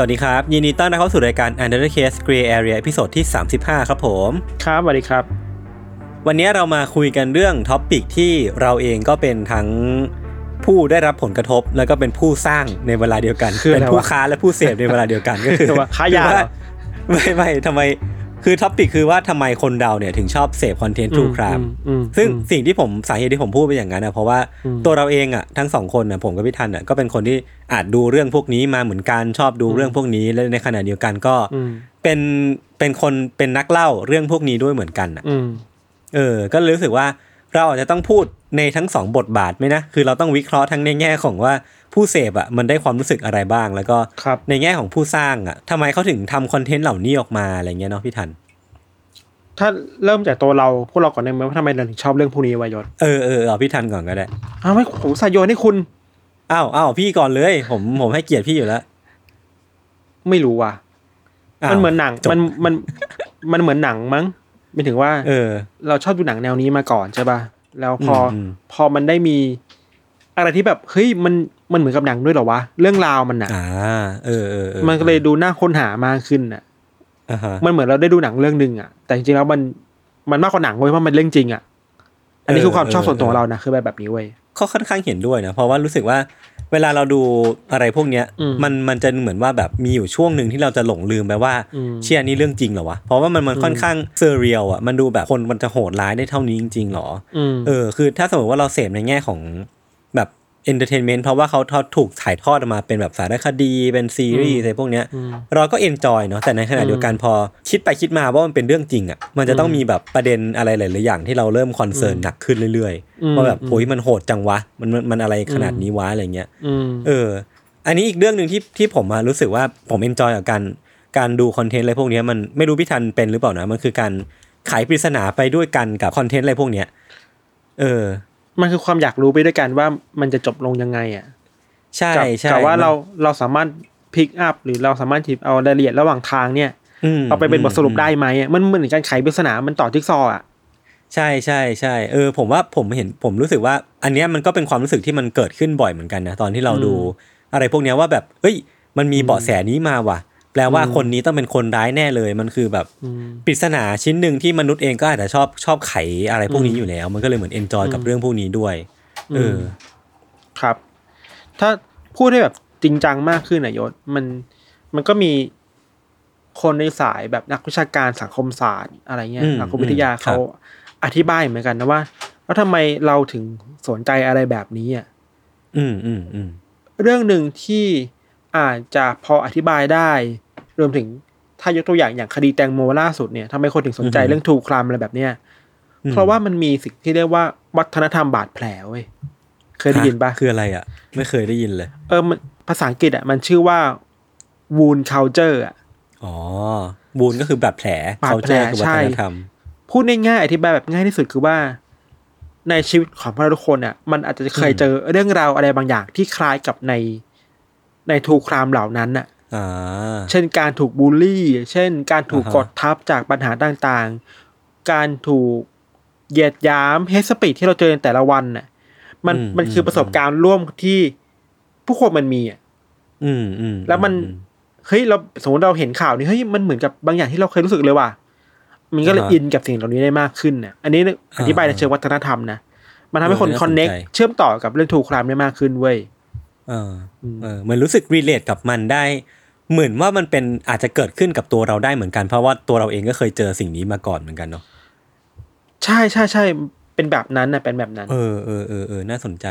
สวัสดีครับ ยินดีต้อนรับเข้าสู่รายการ Untitled Case Gray Area ตอนที่ 35 ครับผม ครับสวัสดีครับ วันนี้เรามาคุยกันเรื่อง topic ที่เราเองก็เป็นทั้งผู้ได้รับผลกระทบแล้วก็เป็นผู้สร้างในเวลาเดียวกันคืออะไรเป็นผู้วะค้าและผู้เสพในเวลาเดียวกันก็คือว่าค้ายาเหรอไม่ไม่ทำไม คือ topic คือว่าทำไมคนเราเนี่ยถึงชอบเสพคอนเทนต์ true crime อือืมซึ่งอืมสิ่งที่ผมสาเหตุที่ผมพูดไปอย่างนั้นนะเพราะว่าอืมตัวเราเองอะทั้งสองคนอะผมกับพี่ทันอะก็เป็นคนที่อาจดูเรื่องพวกนี้มาเหมือนกันชอบดูเรื่องพวกนี้ และในขณะเดียวกันก็อืมเป็นเป็นคนเป็นนักเล่าเรื่องพวกนี้ด้วยเหมือนกันอะอืมเออ ก็เลยรู้สึกว่าเราอาจจะต้องพูดในทั้งสองบทบาทไหมนะคือเราต้องวิเคราะห์ทั้งในแง่ของว่า ผู้เสพอะมันได้ความรู้สึกอะไรบ้าง แล้วก็ครับในแง่ของผู้สร้างอะทำไมเขาถึงทำคอนเทนต์เหล่านี้ออกมาอะไรเงี้ยเนาะพี่ทัน ถ้าเริ่มจากตัวเราพวกเราก่อนได้ไหมว่าทำไมเราถึงชอบเรื่องพวกนี้วายศเออเออเอาพี่ทันก่อนก็ได้อ้าวไม่ผมใส่โยนให้คุณอ้าวอ้าวพี่ก่อนเลย ผมผมให้เกียรติพี่อยู่แล้วไม่รู้ว่ะาวมันเหมือนหนังจบมันมันมันเหมือนหนังมั้งไม่ถึงว่า เออ เราชอบดูหนังแนวนี้มาก่อนใช่ป่ะแล้วพออมพอมันได้มี อะไรที่แบบเฮ้ยมันมันเหมือนกับหนังด้วยเหรอวะ เรื่องราวมันอะอ่าเออเออออมันก็เลยดูน่าค้นหามากขึ้นอะอ่าฮะมันเหมือนเราได้ดูหนังเรื่องหนึ่งอะแต่จริงๆแล้วมันมันมากกว่าหนังเว้ยเพราะมันเรื่องจริงอะอันนี้คือความชอบส่วนตัวของเรานะคือแบบแบบนี้เว้ยเขาค่อนข้างเห็นด้วยนะเพราะว่ารู้สึกว่าเวลาเราดูอะไรพวกเนี้ยอืมมันมันจะเหมือนว่าแบบมีอยู่ช่วงหนึ่งที่เราจะหลงลืมไปว่าอืมเชื่อนี่เรื่องจริงเหรอวะเพราะว่ามันมันค่อนข้าง surreal อะมันดูแบบคนมันจะโหดร้ายได้เท่านี้จริงๆหรออืมเออคือถ้าสมมติว่าเราเสพในแง่ของแบบ entertainment เพราะว่าเขาเขาถูกถ่ายทอดออกมาเป็นแบบสารคดีเป็นซีรีส์อะไรพวกเนี้ยอืมเราก็ enjoy เนาะแต่ในขณะเดียวกันพอคิดไปคิดมาว่ามันเป็นเรื่องจริงอะมันจะต้องมีแบบประเด็นอะไรหลายๆอย่างที่เราเริ่ม concern หนักขึ้นเรื่อยอืมๆว่าแบบโอ้ยมันโหดจังวะมันมันมันอะไรขนาดนี้วะอะไรเงี้ยอืมเออ อันนี้อีกเรื่องหนึ่งที่ที่ผมมารู้สึกว่าผม enjoy กับการการดูคอนเทนต์อะไรพวกเนี้ยมันไม่รู้พี่ทันเป็นหรือเปล่านะมันคือการไขปริศนาไปด้วยกันกับคอนเทนต์อะไรพวกเนี้ยเออ มันคือความอยากรู้ไปด้วยกันว่ามันจะจบลงยังไงอะใช่กับใช่กับว่ามันเราเราสามารถ pick up หรือเราสามารถหยิบเอารายละเอียดระหว่างทางเนี่ยเอาไปเป็นบทสรุปได้ไหมอะมันเหมือนการไขปริศนามันต่อจิ๊กซอว์อะใช่ใช่ใช่เออ ผมว่าผมเห็นผมรู้สึกว่า อันเนี้ยมันก็เป็นความรู้สึกที่มันเกิดขึ้นบ่อยเหมือนกันนะตอนที่เราดู อะไรพวกเนี้ยว่าแบบเอ้ย มันมีเบาะแสนี้มาว่ะ แปลว่าคนนี้ต้องเป็นคนร้ายแน่เลย มันคือแบบอืมปริศนาชิ้นหนึ่งที่มนุษย์เองก็อาจจะชอบชอบไขอะไรพวกนี้อยู่แล้ว มันก็เลยเหมือน enjoy กับเรื่องพวกนี้ด้วยเออครับ ถ้าพูดให้แบบจริงจังมากขึ้นนายศมันมันก็มีคนในสายแบบนักวิชาการสังคมศาสตร์อะไรเงี้ยอืมสังคมวิทยาอืมเขาอธิบายเหมือนกันนะว่าแล้วทำไมเราถึงสนใจอะไรแบบนี้อะอืมอืมอืมเรื่องหนึ่งที่ อาจจะพออธิบายได้ รวมถึงถ้ายกตัวอย่างอย่างคดีแตงโมล่าสุดเนี่ยทำไมคนถึงสนใจเรื่องถูกคลามอะไรแบบเนี้ยเพราะว่ามันมีสิ่งที่เรียกว่าวัฒนธรรมบาดแผลเว้ยเคยได้ยินปะคืออะไรอะ ไม่เคยได้ยินเลย เออมันภาษาอังกฤษอะมันชื่อว่า wound culture อะอ๋อบูนก็คือบาดแผลบาดเขาแผลเจอคือวัใช่ฒนธรรมพูดง่ายๆอธิบายแบบง่ายที่สุดคือว่า ในชีวิตของพวกเราทุกคนอะ มันอาจจะเคยอืมเจอเรื่องราวอะไรบางอย่างที่คล้ายกับใน ในทูครามเหล่านั้นอะอ่าเช่นการถูกบูลลี่ เช่นการถูกอ่าฮะกดทับจากปัญหาต่างๆ การถูกเหยียดหยามเฮสปีดที่เราเจอในแต่ละวันน่ะ มันมันคือประสบการณ์ร่วมที่ผู้คนมันมีอะอืมอืมแล้วมันอืเฮ้ยเราสมมติเราเห็นข่าวนี้เฮ้ยมันเหมือนกับบางอย่างที่เราเคยรู้สึกเลยว่ะมันก็เลยอ่าฮะอินกับสิ่งเหล่านี้ได้มากขึ้นน่ะ อันนี้อธิบายในเชิงวัฒนธรรมนะมันทำให้คนเออน่าคอนเน็กสนใจเชื่อมต่อกับเรื่องถูกครามได้มากขึ้นเว้ย เออเออเหมือนรู้สึก relate กับมันได้ เหมือนว่ามันเป็นอาจจะเกิดขึ้นกับตัวเราได้เหมือนกัน เพราะว่าตัวเราเองก็เคยเจอสิ่งนี้มาก่อนเหมือนกันเนาะใช่ใช่ใช่เป็นแบบนั้นนะเป็นแบบนั้น เออเออเออเออน่าสนใจ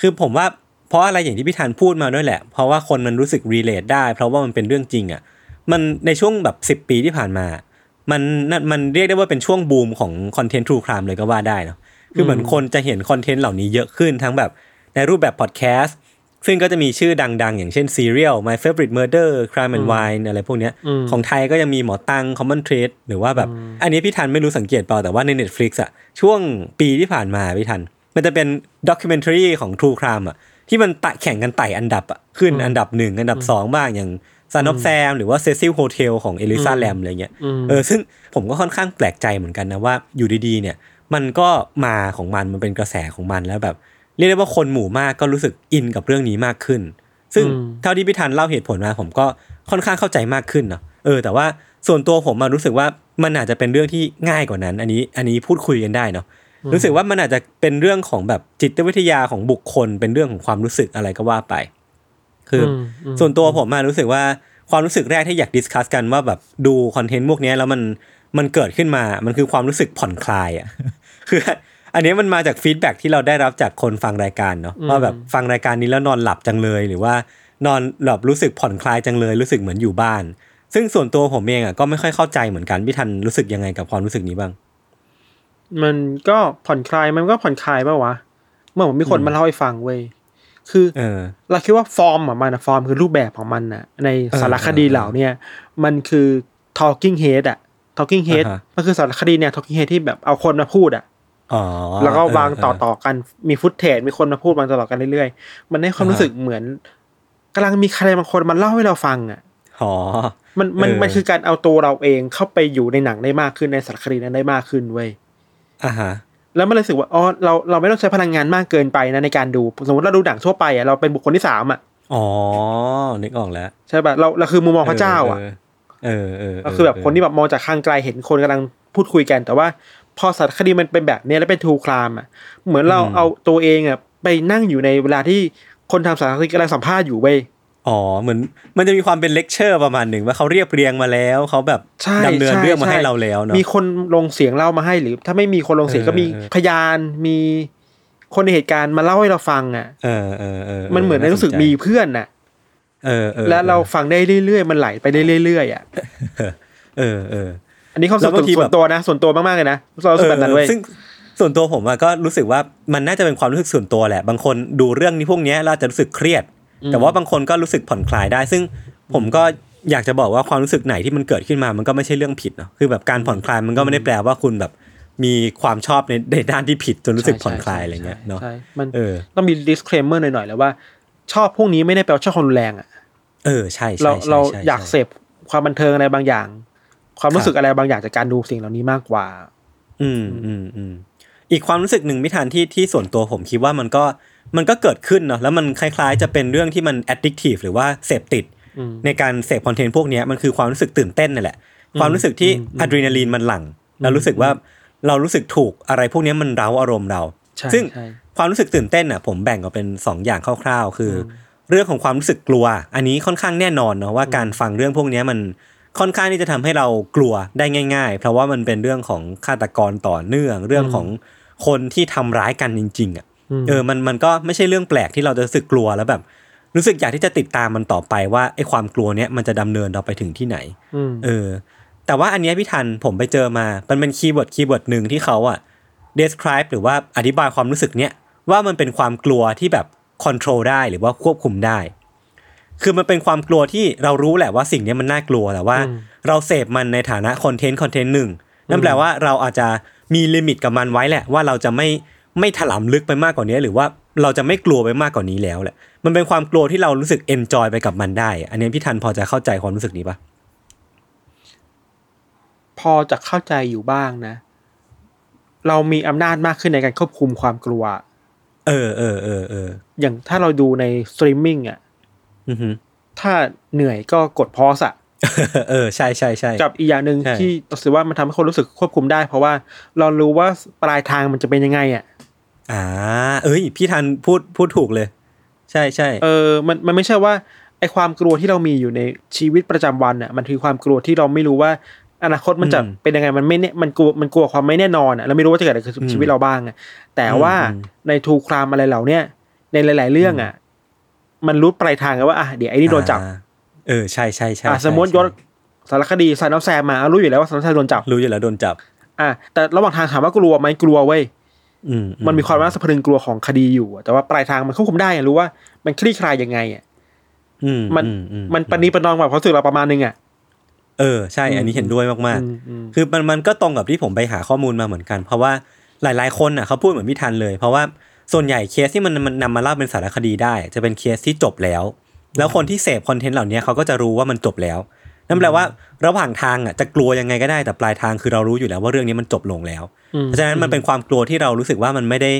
คือผมว่าเพราะอะไรอย่างที่พี่ธันพูดมาด้วยแหละ เพราะว่าคนมันรู้สึก relate ได้ เพราะว่ามันเป็นเรื่องจริงอะมันในช่วงแบบสิบ10ปีที่ผ่านมา มันนั่นมันเรียกได้ว่าเป็นช่วงบูมของคอนเทนต์ทรูครามเลยก็ว่าได้เนาะคือเหมือนคนจะเห็นคอนเทนต์เหล่านี้เยอะขึ้นทั้งแบบในรูปแบบพอดแคสต์ ซึ่งก็จะมีชื่อดังๆ อย่างเช่น Serial My Favorite Murder Crime and Wine อะไรพวกเนี้ยอืมของไทยก็ยังมีหมอตัง Common Trade หรือว่าแบบ อันนี้พี่ทันไม่รู้สังเกตเปล่าแต่ว่าใน Netflix อะช่วงปีที่ผ่านมาพี่ทัน มันจะเป็นด็อกิเมนทรีของ True Crime อะที่มันตะแข่งกันไต่อันดับอะขึ้นอันดับหนึ่งอันดับสองบ้างอย่าง Son of Sam หรือว่า Cecil Hotel ของ Elisa Lam อะไรเงี้ยอืมเออซึ่งผมก็ค่อนข้างแปลกใจเหมือนกันนะว่าอยู่ดีๆเนี่ยมันก็มาของมันมันเป็นกระแสของมันแล้วแบบ เรียกได้ว่าคนหมู่มากก็รู้สึกอินกับเรื่องนี้มากขึ้น ซึ่งอืมเท่าที่พี่ธันเล่าเหตุผลมาผมก็ค่อนข้างเข้าใจมากขึ้นเนาะเออ แต่ว่าส่วนตัวผมมารู้สึกว่ามันอาจจะเป็นเรื่องที่ง่ายกว่านั้น อันนี้อันนี้พูดคุยกันได้เนาะรู้สึกว่ามันอาจจะเป็นเรื่องของแบบจิตวิทยาของบุคคล เป็นเรื่องของความรู้สึกอะไรก็ว่าไป คืออมอืมส่วนตัวผมมารู้สึกว่าความรู้สึกแรกที่อยากดิสคัสกันว่าแบบดูคอนเทนต์พวกเนี้ยแล้วมันมันเกิดขึ้นมา มันคือความรู้สึกผ่อนคลายอะ คือ อันนี้มันมาจาก feedback ที่เราได้รับจากคนฟังรายการเนาะว่าแบบฟังรายการนี้แล้วนอนหลับจังเลย หรือว่านอนแบบรู้สึกผ่อนคลายจังเลย รู้สึกเหมือนอยู่บ้าน ซึ่งส่วนตัวผมเองอะก็ไม่ค่อยเข้าใจเหมือนกันพี่ทันรู้สึกยังไงกับความรู้สึกนี้บ้าง มันก็ผ่อนคลายมันก็ผ่อนคลายป่าวะเมื่อผมมีคนอืมมาเล่าให้ฟังเว้ยคือเออเราคิดว่าฟอร์มของมันอะฟอร์มคือรูปแบบของมันอะในสารคดีเออเหล่าเนี้ยมันคือ talking head อะ talking head อ่าฮะมันคือสารคดีเนี่ย talking head ที่แบบเอาคนมาพูดอะอ๋อ แล้วก็วางเต่อต่อๆกันมีฟุตเทจมีคนมาพูดวางต่อๆกันเรื่อยๆ มันให้ความอ่าฮะรู้สึกเหมือนกำลังมีใครบางคนมาเล่าให้เราฟังอะอ๋อมันมันเออมันคือการเอาตัวเราเองเข้าไปอยู่ในหนังได้มากขึ้นในสารคดีนั้นได้มากขึ้นเว้ยอ่าฮะแล้วมันเลยรู้สึกว่าอ๋อเราเราไม่ต้องใช้พลังงานมากเกินไปนะในการดู สมมติเราดูหนังทั่วไปอะเราเป็นบุคคลที่สามอะอ๋อนึกออกแล้ว ใช่ป่ะเราเราคือมุมมองพระเจ้าอะเออเออเเราคือแบบคนที่แบบมองจากข้างไกลเห็นคนกำลังพูดคุยกัน แต่ว่า พอสารคดีมันเป็นแบบเนี้ยแล้วเป็นทูครามอะเหมือนเราเอาตัวเองอะไปนั่งอยู่ในเวลาที่คนทำสารคดีกำลังสัมภาษณ์อยู่เว้ยอ๋อเหมือนมันจะมีความเป็นเลคเชอร์ประมาณหนึ่งว่าเขาเรียบเรียงมาแล้วเขาแบบใช่ดำเนินใช่เรื่องมาให้ใช่เราแล้วเนาะมีคนลงเสียงเล่ามาให้หรือ ถ้าไม่มีคนลงเสียงเออก็มีเออพยานมีคนในเหตุการณ์มาเล่าให้เราฟังอะเออเออเออมันเหมือนในรู้สึกาใจมีเพื่อนน่ะเออเออและเราฟังได้เรื่อยๆ มันไหลไปได้เรื่อยๆอะเออเออ อันนี้เขามแล้วบางทีส่วนแบบตัวนะ ส่วนตัวมากๆเลยนะเรารู้สึกแบบนั้นเว้ยซึ่งส่วนตัวผมอะก็รู้สึกว่ามันน่าจะเป็นความรู้สึกส่วนตัวแหละ บางคนดูเรื่องนี้พวกเนี้ยเราจะรู้สึกเครียด แต่ว่าบางคนก็รู้สึกผ่อนคลายได้ ซึ่งผมก็อยากจะบอกว่าความรู้สึกไหนที่มันเกิดขึ้นมา มันก็ไม่ใช่เรื่องผิดเนาะคือแบบการผ่อนคลายมันก็ไม่ได้แปลว่าคุณแบบมีความชอบในในด้านที่ผิดจนรู้สึกผ่อนคลายอะไรเงี้ยเนาะใช่มันเออต้องมี disclaimer หน่อยๆแล้วว่า ชอบพวกนี้ไม่ได้แปลว่าชอบความรุนแรงอะเออใช่ใช่เราใช่เราใช่อยากเสใช่พความบันเทิงอะไรบางอย่าง ความรู้ครับสึกอะไรบางอย่างจากการดูสิ่งเหล่านี้มากกว่า อืมอืมอืมอีกความรู้สึกหนึ่งไม่ทันที่ที่ส่วนตัวผมคิดว่ามันก็มันก็เกิดขึ้นเนาะแล้วมันคล้ายๆ จะเป็นเรื่องที่มัน addictive หรือว่าเสพติดอืมในการเสพคอนเทนต์พวกเนี้ยมันคือความรู้สึกตื่นเต้นนั่นแหละ ความรู้สึกที่อะดรีนาลีนมันหลั่งเรารู้สึกว่าเรารู้สึกถูกอะไรพวกเนี้ยมันเร้าอารมณ์เราใช่ซึ่งใช่ความรู้สึกตื่นเต้นอะผมแบ่งออกเป็นสองอย่างคร่าวๆ คืออเรื่องของความรู้สึกกลัว อันนี้ค่อนข้างแน่นอนเนาะว่าการฟังเรื่องพวกเนี้ยมัน ค่อนข้างที่จะทำให้เรากลัวได้ง่าย ๆ เพราะว่ามันเป็นเรื่องของฆาตกรต่อเนื่องเรื่องของคนที่ทำร้ายกันจริง ๆ อะมเออ มันมันก็ไม่ใช่เรื่องแปลกที่เราจะรู้สึกกลัวแล้วแบบ รู้สึกอยากที่จะติดตามมันต่อไปว่าไอ้ความกลัวเนี้ยมันจะดำเนินเราไปถึงที่ไหนมเออ แต่ว่าอันเนี้ยพี่ทันผมไปเจอมา มันเป็น keyword keyword หนึ่งที่เขาอะ describe หรือว่าอธิบายความรู้สึกเนี้ยว่ามันเป็นความกลัวที่แบบ control ได้หรือว่าควบคุมได้ คือมันเป็นความกลัวที่เรารู้แหละว่าสิ่งเนี้ยมันน่ากลัวแต่ว่า เราเสพมันในฐานะคอนเทนต์คอนเทนต์หนึ่งนั่นแปลว่าเราอาจจะมี limit กับมันไว้แหละ ว่าเราจะไม่ไม่ถลำลึกไปมากกว่านี้ หรือว่าเราจะไม่กลัวไปมากกว่านี้แล้วแหละ มันเป็นความกลัวที่เรารู้สึก enjoy ไปกับมันได้ อันนี้พี่ทันพอจะเข้าใจความรู้สึกนี้ปะพอจะเข้าใจอยู่บ้างนะ เรามีอำนาจมากขึ้นในการควบคุมความกลัว เออเออเออเอออย่างถ้าเราดูในสตรีมมิ่งอะอือฮึ ถ้าเหนื่อยก็กด pause อะเออใช่ใช่ใช่กับอีกอย่างหนึ่งใช่ที่รู้สึกว่ามันทำให้คนรู้สึกควบคุมได้ เพราะว่าเรารู้ว่าปลายทางมันจะเป็นยังไงอะอ่า เอ้ย พี่ทันพูดพูดถูกเลย ใช่ใช่เออมันมันไม่ใช่ว่าไอความกลัวที่เรามีอยู่ในชีวิตประจำวันอะมันคือความกลัวที่เราไม่รู้ว่าอนาคตมันจะอืมเป็นยังไงมันไม่เนี่ยมันกลัวมันกลัวความไม่แน่นอนอะเราไม่รู้ว่าจะเกิดอะไรขึ้นกับชีวิตเราบ้างอะแต่ว่าอืมในทูครามอะไรเหล่าเนี้ยในหลาย ๆ เรื่องอะ มันรู้ปลายทางกันว่าอะเดี๋ยวไอ้นี่โดนจับอ่าเออใช่ใช่ใช่อะใช่สมมติยศใช่สารคดีซานอฟแซมมารู้อยู่แล้วว่าซานอฟแซมโดนจับรู้อยู่แล้วโดนจับ อะแต่ระหว่างทางถามว่ากลัวไหมกลัวเว้ยอืมมันมีความน่าสะพรึงกลัวของคดีอยู่อะแต่ว่าปลายทางมันควบคุมได้อะรู้ว่ามันคลี่คลายยังไงอะอืมันอือืมันประนีประนอมกับความรู้สึกเราประมาณนึงอะเออใช่ อันนี้เห็นด้วยมากอืมอืมๆคือมันมันก็ตรงกับที่ผมไปหาข้อมูลมาเหมือนกัน เพราะว่าหลาย ๆ คนอะเขาพูดเหมือนพี่ทันเลย เพราะว่า ส่วนใหญ่เคสที่มันมันนำมาเล่าเป็นสารคดีได้ จะเป็นเคสที่จบแล้ว แล้วคนที่เสพคอนเทนต์เหล่านี้เขาก็จะรู้ว่ามันจบแล้วนั่นแปลว่าระหว่างทางอะจะกลัวยังไงก็ได้แต่ปลายทางคือเรารู้อยู่แล้วว่าเรื่องนี้มันจบลงแล้วอืมเพราะฉะนั้นมันเป็นความกลัวที่เรารู้สึกว่ามันไม่ได้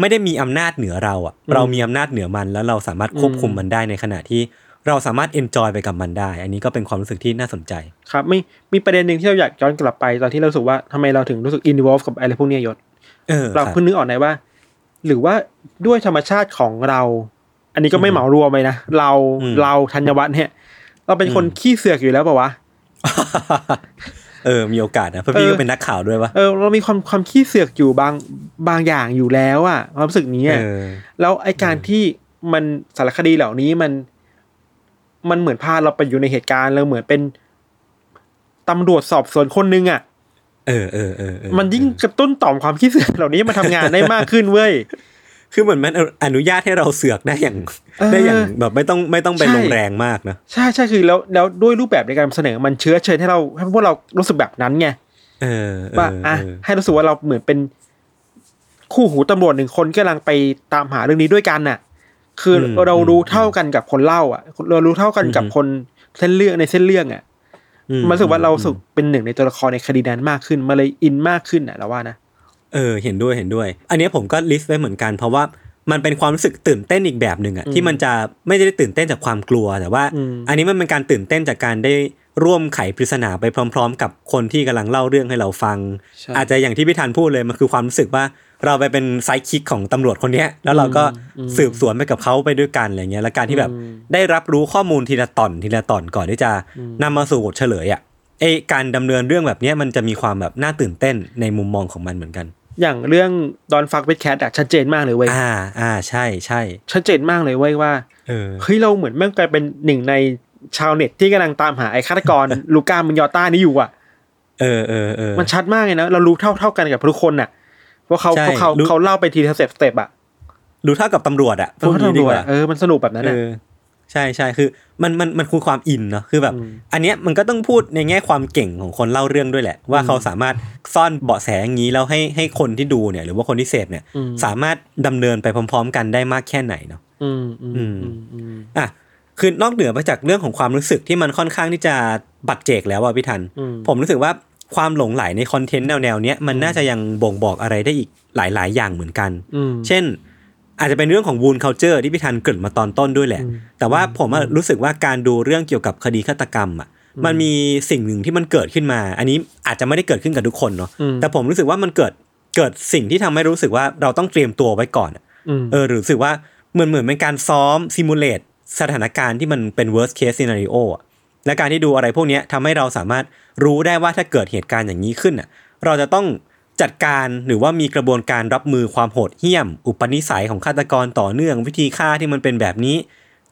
ไม่ได้มีอำนาจเหนือเราอะ เรามีอำนาจเหนือมันแล้วเราสามารถควบคุมมันได้ในขณะที่เราสามารถเอนจอยไปกับมันได้ อันนี้ก็เป็นความรู้สึกที่น่าสนใจ ครับมีมีประเด็นหนึ่งที่เราอยากย้อนกลับไปตอนที่เรารู้สึกว่าทำไมเราถึงรู้สึกอินวอลกับอะไรพวกเนี้ยยศเออเราครับเพิ่งนึกออกในว่า หรือว่าด้วยธรรมชาติของเรา อันนี้ก็ไม่เหมารวมไปนะ เราอืมเราธัญวัฒน์เนี่ย เราเป็นคนขี้เสือกอยู่แล้วเปล่าวะเออ มีโอกาสนะ เพราะพี่เออก็เป็นนักข่าวด้วยวะเออ เรามีความความขี้เสือกอยู่บางบางอย่างอยู่แล้วอะความรู้สึกนี้เออะอแล้วไอการที่มันสารคดีเหล่านี้มัน มันเหมือนพาเราไปอยู่ในเหตุการณ์เราเหมือนเป็นตำรวจสอบสวนคนนึงอะ เออเออเออเออมันยิ่งกระตุ้นต่อมความขี้เสือกเหล่านี้มาทำงานได้มากขึ้นเว้ยคือเหมือนมันอนุญาตให้เราเสือกได้อย่างเออได้อย่างแบบไม่ต้องไม่ต้องไปใช่ลงแรงมากนะใช่ใช่คือแล้วแล้วด้วยรูปแบบในการนำเสนอมันเชื้อเชิญให้เราให้พวกเรารู้สึกแบบนั้นไงเออเออว่าอะเออให้รู้สึกว่าเราเหมือนเป็น คู่หูตำรวจหนึ่งคนกำลังไปตามหาเรื่องนี้ด้วยกันน่ะ คืออเรารู้เท่ากันกับคนเล่า อะ เรารู้เท่ากันกับคนเส้นเรื่องในเส้นเรื่องอะอื มันรู้สึกว่าเรารู้สึกเป็นหนึ่งในตัวละครในคดีนั้นมากขึ้นมาเลยอินมากขึ้นอะเราว่านะเออเห็นด้วยเห็นด้วย อันเนี้ยผมก็ลิสต์ไว้เหมือนกัน เพราะว่ามันเป็นความรู้สึกตื่นเต้นอีกแบบหนึ่งอะที่มันจะไม่ได้ตื่นเต้นจากความกลัวแต่ว่าอืมอันนี้มันเป็นการตื่นเต้นจากการได้ร่วมไขปริศนาไปพร้อม ๆ กับคนที่กำลังเล่าเรื่องให้เราฟังใช่อาจจะอย่างที่พี่ธันพูดเลยมันคือความรู้สึกว่า เราไปเป็นไซคิกของตำรวจคนเนี้ยแล้วเราก็สืบสวนไปกับเขาไปด้วยกันอะไรเงี้ยแล้วการที่แบบได้รับรู้ข้อมูลทีละตอนทีละตอนก่อนที่จะนำมาสู่บทเฉลยอะไอการดำเนินเรื่องแบบเนี้ยมันจะมีความแบบน่าตื่นเต้นในมุมมองของมันเหมือนกัน อย่างเรื่องดอนฟักเวทแคทอะชัดเจนมากเลยเว้ยอ่าอ่าใช่ใช่ชัดเจนมากเลยเว้ยว่าเออเฮ้ยเราเหมือนแม่งกลายเป็นหนึ่งในชาวเน็ตที่กำลังตามหาไอ้ฆาตกร Luka Magnotta นี่อยู่อะ เออเออเออมันชัดมากเลยนะเรารู้เท่าเท่ากันกับทุกคนน่ะ เพราะเขาใช่เพราะเขารู้เขาเล่าไปทีละ step step อะดูเท่ากับตำรวจอะเพราะเขาพูดงี้ตำรดีวกจว่าอะเออมันสนุกแบบนั้นเออะอใช่ใช่คือมันมันมันคือความอินเนาะคือแบบ อืมอันเนี้ยมันก็ต้องพูดในแง่ความเก่งของคนเล่าเรื่องด้วยแหละ ว่าเขาสามารถซ่อนเบาะแสอย่างนี้แล้วให้ให้คนที่ดูเนี่ย หรือว่าคนที่เสพเนี่ย อืม สามารถดำเนินไปพร้อม ๆ กันได้มากแค่ไหนเนาะ อืมอืมอือืมมอืมอะคือนอกเหนือไปจากเรื่องของความรู้สึกที่มันค่อนข้างที่จะบัดเจกแล้วอะพี่ทัน อืม ผมรู้สึกว่า ความหลงใหลในคอนเทนต์แนวๆเนี้ยมันน่าจะยังบ่งบอกอะไรได้อีกหลาย ๆ อย่างเหมือนกันอืมเช่น อาจจะเป็นเรื่องของ wound culture ที่พี่ธันเกริ่นมาตอนต้นด้วยแหละอืมแต่ว่าผมอะรู้สึกว่าการดูเรื่องเกี่ยวกับคดีฆาตกรรมอะมันมีสิ่งหนึ่งที่มันเกิดขึ้นมา อันนี้อาจจะไม่ได้เกิดขึ้นกับทุกคนเนาะอืมแต่ผมรู้สึกว่ามันเกิดเกิดสิ่งที่ทำให้รู้สึกว่าเราต้องเตรียมตัวไว้ก่อนอะอืมเออหรือรู้สึกว่าเหมือนเหมือนเป็นการซ้อมซิมูเลตสถานการณ์ที่มันเป็น worst case scenario อะและการที่ดูอะไรพวกเนี้ยทำให้เราสามารถ รู้ได้ว่าถ้าเกิดเหตุการณ์อย่างนี้ขึ้นอะเราจะต้องจัดการหรือว่ามีกระบวนการรับมือความโหดเหี้ยม อุปนิสัยของฆาตกรต่อเนื่องวิธีฆ่าที่มันเป็นแบบนี้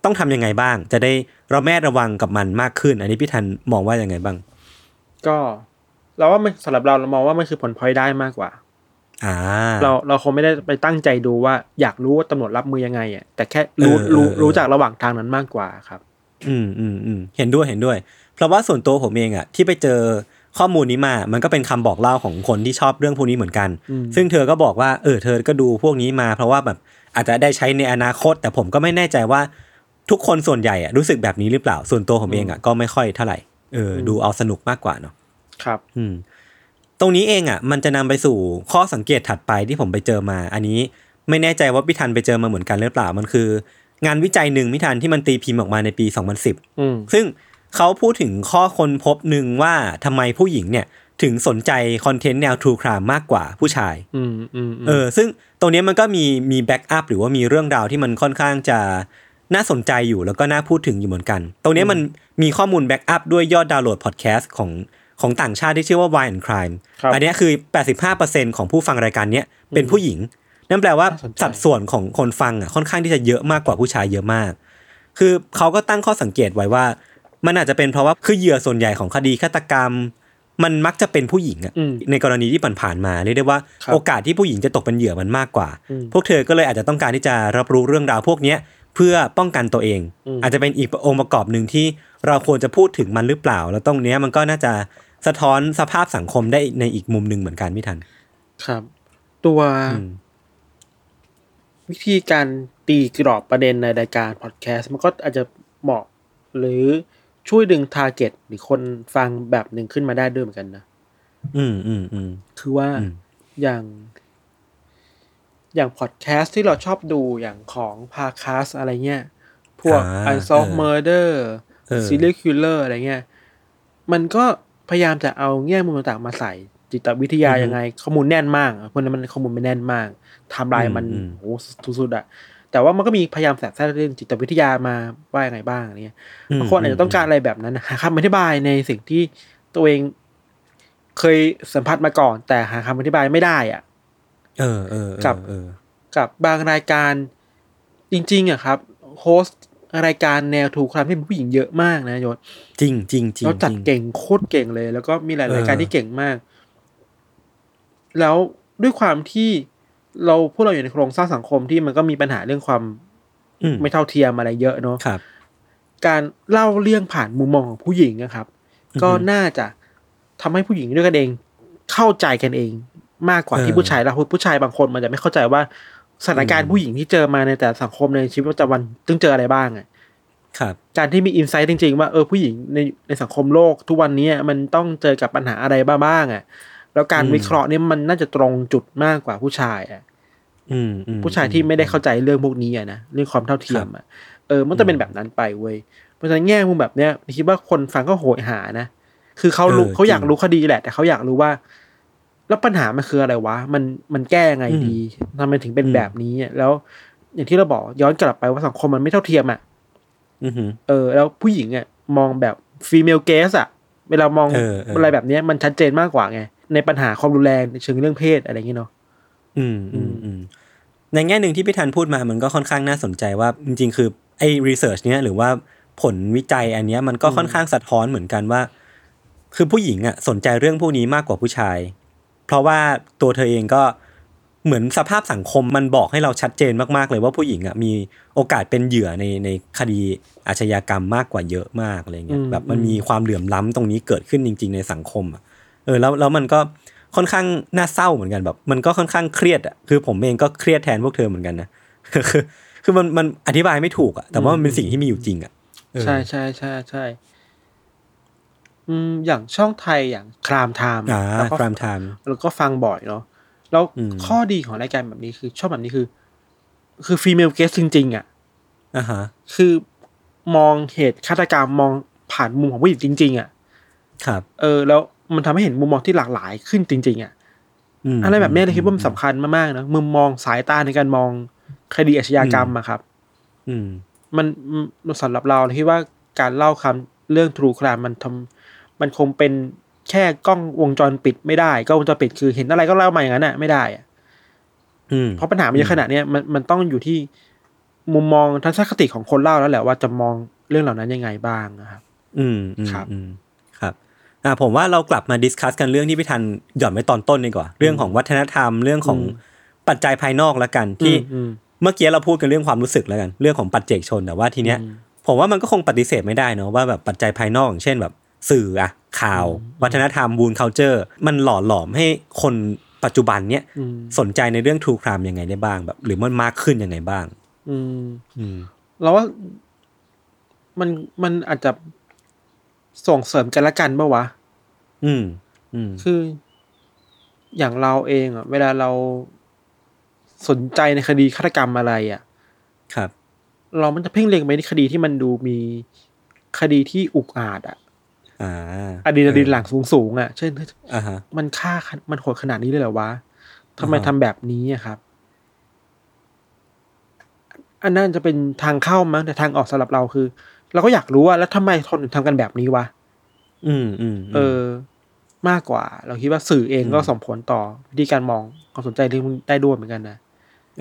ต้องทำยังไงบ้าง จะได้ระแมดระวังกับมันมากขึ้น อันนี้พี่ทันมองว่ายังไงบ้าง ก็เราว่ามันสำหรับเราเรามองว่ามันคือผลพลอยได้มากกว่าอ่าเราเราคงไม่ได้ไปตั้งใจดูว่าอยากรู้ว่าตำรวจรับมือยังไงอะแต่แค่รู้เออเออรู้เออรู้จากระหว่างทางนั้นมากกว่าครับ อืมอืมอืมเห็นด้วยเห็นด้วย เพราะว่าส่วนตัวผมเองอะที่ไปเจอข้อมูลนี้มา มันก็เป็นคำบอกเล่าของคนที่ชอบเรื่องพวกนี้เหมือนกันอืมซึ่งเธอก็บอกว่าเออเธอก็ดูพวกนี้มา เพราะว่าแบบอาจจะได้ใช้ในอนาคต แต่ผมก็ไม่แน่ใจว่าทุกคนส่วนใหญ่อะรู้สึกแบบนี้หรือเปล่า ส่วนตัวผมเองอะก็ไม่ค่อยเท่าไหร่เออดูเอาสนุกมากกว่าเนาะครับ อืม ตรงนี้เองอะมันจะนำไปสู่ข้อสังเกตถัดไปที่ผมไปเจอมา อันนี้ไม่แน่ใจว่าพี่ทันไปเจอมาเหมือนกันหรือเปล่ามันคือ งานวิจัยหนึ่งพี่ทันที่มันตีพิมพ์ออกมาในปี 2010อืมซึ่ง เขาพูดถึงข้อค้นพบหนึ่งว่าทำไมผู้หญิงเนี่ยถึงสนใจคอนเทนต์แนว True Crime มากกว่าผู้ชายอืมอืมเออ ซึ่งตรงเนี้ยมันก็มีมีแบ็กอัพหรือว่ามีเรื่องราวที่มันค่อนข้างจะน่าสนใจอยู่แล้วก็น่าพูดถึงอยู่เหมือนกัน ตรงเนี้ยมันมีข้อมูล backup ด้วยยอดดาวน์โหลดพอดแคสต์ของของต่างชาติที่ชื่อว่า Wine and Crime ครับอันเนี้ยคือ 85%ของผู้ฟังรายการเนี้ยเป็นผู้หญิง นั่นแปลว่าน่าสนใจสัดส่วนของคนฟังอะค่อนข้างที่จะเยอะมากกว่าผู้ชายเยอะมาก คือเขาก็ตั้งข้อสังเกตไว้ว่า มันอาจจะเป็นเพราะว่าคือเหยื่อส่วนใหญ่ของคดีฆาตกรรม มันมักจะเป็นผู้หญิงอะอืมในกรณีที่ผ่านๆมาเรียกได้ว่าครับโอกาสที่ผู้หญิงจะตกเป็นเหยื่อมันมากกว่าอืมพวกเธอก็เลยอาจจะต้องการที่จะรับรู้เรื่องราวพวกเนี้ยเพื่อป้องกันตัวเองอืมอาจจะเป็นอีกองค์ประกอบหนึ่งที่เราควรจะพูดถึงมันหรือเปล่า แล้วตรงเนี้ยมันก็น่าจะสะท้อนสภาพสังคมได้ในอีกมุมหนึ่งเหมือนกันพี่ทัน ครับ ตัวอืมวิธีการตีกรอบประเด็นในรายการพอดแคสต์มันก็อาจจะเหมาะหรือ ช่วยดึงทาร์เก็ตหรือคนฟังแบบหนึ่งขึ้นมาได้ด้วยเหมือนกันนะ อืมอืมอืมคือว่าอืมอย่าง อย่างพอดแคสต์ที่เราชอบดูอย่างของ Parcast อะไรเงี้ย พวกอ่า Unsolved เออ Murder เออ Serial Killer อะไรเงี้ย มันก็พยายามจะเอาแง่มุมต่างๆมาใส่จิตวิทยาอือฮึยังไง ข้อมูลแน่นมากอะเพราะฉะนั้นมันข้อมูลไม่แน่นมากไทม์ไลน์มันอืมโหสุดๆอะ แต่ว่ามันก็มีพยายามแทรกแทรกเรื่องจิตวิทยามาว่ายังไงบ้างอะไรเงี้ยมบางคนอาจจะต้องการอะไรแบบนั้นนะหาคำอธิบายในสิ่งที่ตัวเองเคยสัมผัสมาก่อน แต่หาคำอธิบายไม่ได้อะเออเออเออกับเออกับบางรายการจริง ๆอะครับโฮสต์รายการแนวถูกความที่เป็นผู้หญิงเยอะมากนะยศจริงจริงจริงแล้วจัดจริงเก่งโคตรเก่งเลย แล้วก็มีหลายเออรายการที่เก่งมาก แล้วด้วยความที่ เราพวกเราอยู่ในโครงสร้างสังคมที่มันก็มีปัญหาเรื่องความอืมไม่เท่าเทียมอะไรเยอะเนาะครับการเล่าเรื่องผ่านมุมมองของผู้หญิงนะครับอือฮึก็น่าจะทำให้ผู้หญิงด้วยกันเอง เข้าใจกันเอง มากกว่าเออที่ผู้ชายแล้วผู้ชายบางคนมันจะไม่เข้าใจว่าสถานการอืณ์มผู้หญิงที่เจอมาในแต่ละสังคมในชีวิตประจำวันต้องเจออะไรบ้างอะครับการที่มีอินไซต์จริง ๆ ว่าเออผู้หญิงในในสังคมโลกทุกวันนี้มันต้องเจอกับปัญหาอะไรบ้างๆอะ แล้วการอืมวิเคราะห์เนี่ยมันน่าจะตรงจุดมากกว่าผู้ชายอะอืมอืมผู้ชายที่ไม่ได้เข้าใจเรื่องพวกนี้อะนะเรื่องความเท่าเทียมอะเออมันจะเป็นแบบนั้นไปเว้ยเพราะฉะนั้นแง่มุมแบบเนี้ยคิดว่าคนฟังก็โหยหานะคือเขารู้เขาอยากรู้คดีแหละ แต่เขาอยากรู้ว่า แล้วปัญหามันคืออะไรวะ มันมันแก้ยังไงดีทำไมถึงเป็นแบบนี้อะแล้ว อย่างที่เราบอกย้อนกลับไปว่าสังคมมันไม่เท่าเทียมอะอืมเออ แล้วผู้หญิงอะมองแบบฟีเมลเกสอะ เวลามองเออเออออะไรแบบเนี้ยมันชัดเจนมากกว่าไง ในปัญหาความรุนแรงในเชิงเรื่องเพศอะไรอย่างเงี้ยเนาะอืมอืมอืมในแง่หนึ่งที่พี่ทันพูดมามันก็ค่อนข้างน่าสนใจว่าจริง ๆ คือไอ้รีเสิร์ชเนี้ยหรือว่าผลวิจัยอันเนี้ยมันก็ค่อนข้างสะท้อนเหมือนกันว่า คือผู้หญิงอะสนใจเรื่องพวกนี้มากกว่าผู้ชาย เพราะว่าตัวเธอเองก็เหมือนสภาพสังคมมันบอกให้เราชัดเจนมากๆเลยว่าผู้หญิงอะมีโอกาสเป็นเหยื่อในในคดีอาชญากรรมมากกว่าเยอะมากอะไรเงี้ยแบบมันมีความเหลื่อมล้ำตรงนี้เกิดขึ้นจริง ๆ ในสังคมอะ เออแล้วแล้วมันก็ค่อนข้างน่าเศร้าเหมือนกันแบบ มันก็ค่อนข้างเครียดอะคือผมเองก็เครียดแทนพวกเธอเหมือนกันนะคือคือมันมันอธิบายไม่ถูกอะแต่ว่ามันเป็นสิ่งที่มีอยู่จริงอะเออใช่ใช่ใช่ใช่อืมอย่างช่องไทยอย่าง Crime Time อ่าแล้วก็พรามไทม์แล้วก็ฟังบ่อยเนาะแล้วอืมข้อดีของรายการแบบนี้คือ ชอบแบบนี้คือ คือ female gaze จริง ๆ อะอ่าฮะ คือมองเหตุฆาตกรรมมองผ่านมุมของผู้หญิงจริง ๆ อะ ครับ เออ แล้ว มันทำให้เห็นมุมมองที่หลากหลายขึ้นจริง ๆอะมอะไรแบบเนี้ยเราคิดว่ามันสำคัญมากๆนะมุมมองสายตาในการมองคดีอาชญากรรมอะครับ อืม มันมันสำหรับเราเราคิดว่าการเล่าคำเรื่องทรูครามมันทำมันคงเป็นแค่กล้องวงจรปิดไม่ได้กล้องวงจรปิดคือเห็นอะไรก็เล่ามาอย่างนั้นอะไม่ได้อะอืมเพราะปัญหามันเยอะขนาดเนี้ยมันมันต้องอยู่ที่มุมมองทัศนคติของคนเล่าแล้วแหละว่าจะมองเรื่องเหล่านั้นยังไงบ้างนะครับ อืมอืมครับ อืมครับ อ่าผมว่าเรากลับมา discuss กันเรื่องที่พี่ทันหย่อนไว้ตอนต้นดีกว่า เรื่องของวัฒนธรรมเรื่องของปัจจัยภายนอกแล้วกันที่อืมเมื่อกี้เราพูดกันเรื่องความรู้สึกแล้วกัน เรื่องของปัจเจกชนแต่ว่าทีเนี้ยอืมผมว่ามันก็คงปฏิเสธไม่ได้เนอะว่าแบบปัจจัยภายนอกอย่างเช่นแบบสื่ออะข่าว วัฒนธรรม pop culture มันหล่อหลอมให้คนปัจจุบันเนี้ยอืมสนใจในเรื่อง true crime ยังไงได้บ้างแบบ หรือมันมากขึ้นยังไงบ้าง อืมอืมเราว่ามันมันอาจจะ ส่งเสริมกันละกันปะวะ อืม อืม คือ อย่างเราเองอะ เวลาเราสนใจในคดีฆาตกรรมอะไรอะ ครับ เรามันจะเพ่งเล็งไปที่คดีที่มันดูมีคดีที่อุกอาจอะอ่าอะดรีนาลีนหลังสูงๆอะ เช่นอ่าฮะมันฆ่ามันโหดขนาดนี้เลยเหรอวะทำไมอ่าฮะทำแบบนี้อะครับ อันนั้นจะเป็นทางเข้ามั้งแต่ทางออกสำหรับเราคือ เราก็อยากรู้ว่าแล้วทำไมคนถึงทำกันแบบนี้วะอืมอืมมเออ มากกว่า เราคิดว่าสื่อเองก็ส่งผลต่อวิธีการมองความสนใจเรื่องนี้ได้ด้วยเหมือนกันนะ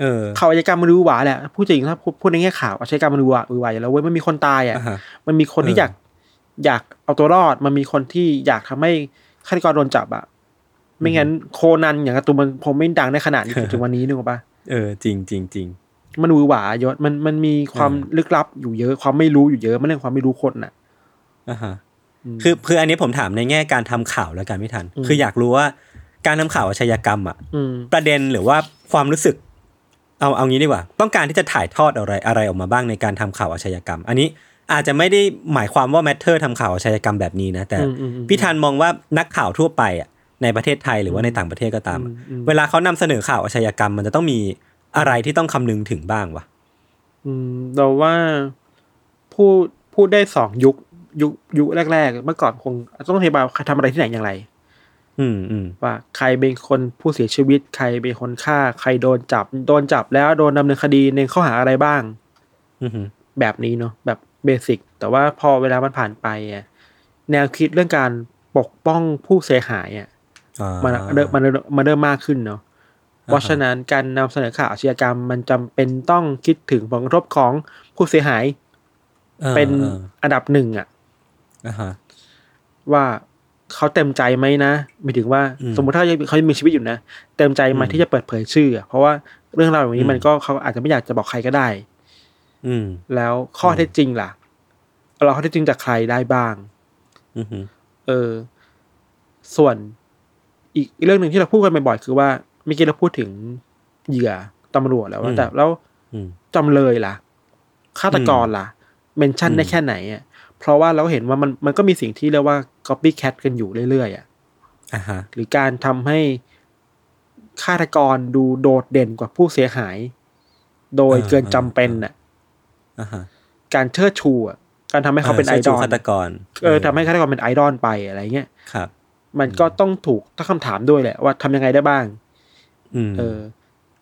เออข่าวอาชญากรรมมันดูหวาแหละพูดจริงถ้าพูดพูดในแง่ข่าวอาชญากรรมมันดูหวาดูหวาอยู่แล้วเว้ยมันมีคนตายอะอ่าฮะมันมีคนที่เอออยากอยากเอาตัวรอด มันมีคนที่อยากทำให้ฆาตกรโดนจับอะ ไม่งั้นโคนันอย่างการ์ตูนมันผมไม่ดังได้ขนาดนี้จนถึงวันนี้นึกออกปะเออจริงจริงจริง มันดูหวายศมันมันมีความเออลึกลับอยู่เยอะ ความไม่รู้อยู่เยอะมันเรื่องความไม่รู้คนน่ะอ่าฮะอืมคือคืออันนี้ผมถามในแง่การทำข่าวแล้วกันไม่ทันอืมคืออยากรู้ว่าการทำข่าวอาชญากรรมอะอืมประเด็นหรือว่าความรู้สึก เอาเอางี้ดีกว่า ต้องการที่จะถ่ายทอดอะไรอะไรออกมาบ้างในการทำข่าวอาชญากรรม อันนี้อาจจะไม่ได้หมายความว่าแมทเทอร์ทำข่าวอาชญากรรมแบบนี้นะแต่อืมอืมอืมพี่ธันมองว่านักข่าวทั่วไปอะในประเทศไทยหรือว่าในต่างประเทศก็ตามอะอืมอืมเวลาเขานำเสนอข่าวอาชญากรรม มันจะต้องมี อะไรที่ต้องคำนึงถึงบ้างวะอืมเราว่าพูดพูดได้สองยุคยุคยุคแรก ๆ เมื่อก่อนคงต้องอธิบายว่าใครทำอะไรที่ไหนอย่างไร อืมอืมว่าใครเป็นคนผู้เสียชีวิต ใครเป็นคนฆ่า ใครโดนจับ โดนจับแล้วโดนดำเนินคดีในข้อหาอะไรบ้าง อืมแบบนี้เนาะแบบเบสิก แต่ว่าพอเวลามันผ่านไปอะแนวคิดเรื่องการปกป้องผู้เสียหายอะอ่ามันเริ่มมันเริ่มมันเริ่มมากขึ้นเนาะอ่าฮะ เพราะฉะนั้นการนำเสนอข่าวอาชญากรรมมันจำเป็นต้องคิดถึงผลกระทบของผู้เสียหายออเป็นอออันดับหนึ่งอะอ่าฮะว่าเขาเต็มใจไหมนะหมายถึงว่าอืมสมมติถ้าเขายังมีชีวิตอยู่นะเต็มใจไหมาอืมที่จะเปิดเผยชื่ออะเพราะว่าเรื่องราวแบบนี้อืมมันก็เขาอาจจะไม่อยากจะบอกใครก็ได้ อืมแล้วข้อเท็จจริงล่ะ เราข้อเท็จจริงจากใครได้บ้างอืมอืมเออ ส่วนอีกเรื่องหนึ่งที่เราพูดกันบ่อยๆคือว่า เมื่อกี้เราพูดถึงเหยื่อตำรวจแล้วว่าแต่แล้วอืมจำเลยล่ะฆาตกรล่ะ เมนชั่นอืมได้แค่ไหนอะเพราะว่าเราเห็นว่ามันมันก็มีสิ่งที่เรียกว่า copycat กันอยู่เรื่อยๆอะอ่าฮะหรือการทำให้ฆาตกรดูโดดเด่นกว่าผู้เสียหาย โดยเกินจำเป็นน่ะอ่าฮะการเชิดชูอะการทำให้เขาเป็นไอชิญดชูอลฆาตกร เออทำให้ฆาตกรเป็นไอดอลไปอะไรเงี้ยครับ มันก็ต้องถูกตั้งคำถามด้วยแหละว่าทำยังไงได้บ้างอืม เออ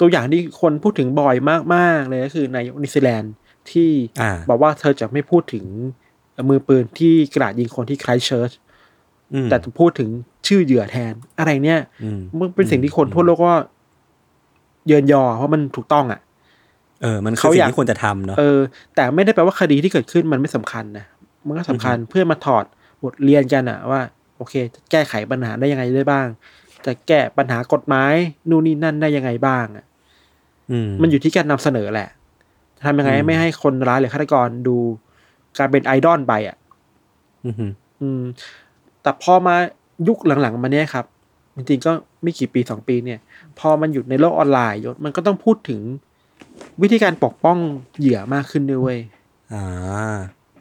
ตัวอย่างที่คนพูดถึงบ่อยมากๆเลยก็คือนายกนิวซีแลนด์ที่อ่าบอกว่าเธอจะไม่พูดถึงมือปืนที่กราดยิงคนที่ไครเชิร์ชอืมแต่จะพูดถึงชื่อเหยื่อแทน อะไรเนี่ยอืมมันเป็นสิ่งที่คนทั่วโลกก็เยินยอ เพราะมันถูกต้องอะ เออ มันคือเขาสิ่องยากที่ควรจะทำเนาะเออแต่ไม่ได้แปลว่าคดีที่เกิดขึ้นมันไม่สำคัญนะมันก็สำคัญเพื่อมาถอดบทเรียนกันอะว่า โอเคจะแก้ไขปัญหาได้ยังไงได้บ้าง จะแก้ปัญหากฎหมายนู่นนี่นั่นได้ยังไงบ้างอะอืมมันอยู่ที่การนำเสนอแหละทำยังไงอืมไม่ให้คนร้ายหรือฆาตกรดูการเป็นไอดอลไปอะอืมอืมอืม แต่พอมายุคหลังๆมาเนี้ยครับจริงๆก็ไม่กี่ปีสองปีเนี่ย พอมันอยู่ในโลกออนไลน์ยศมันก็ต้องพูดถึงวิธีการปกป้องเหยื่อมากขึ้นด้วยเวยอ่า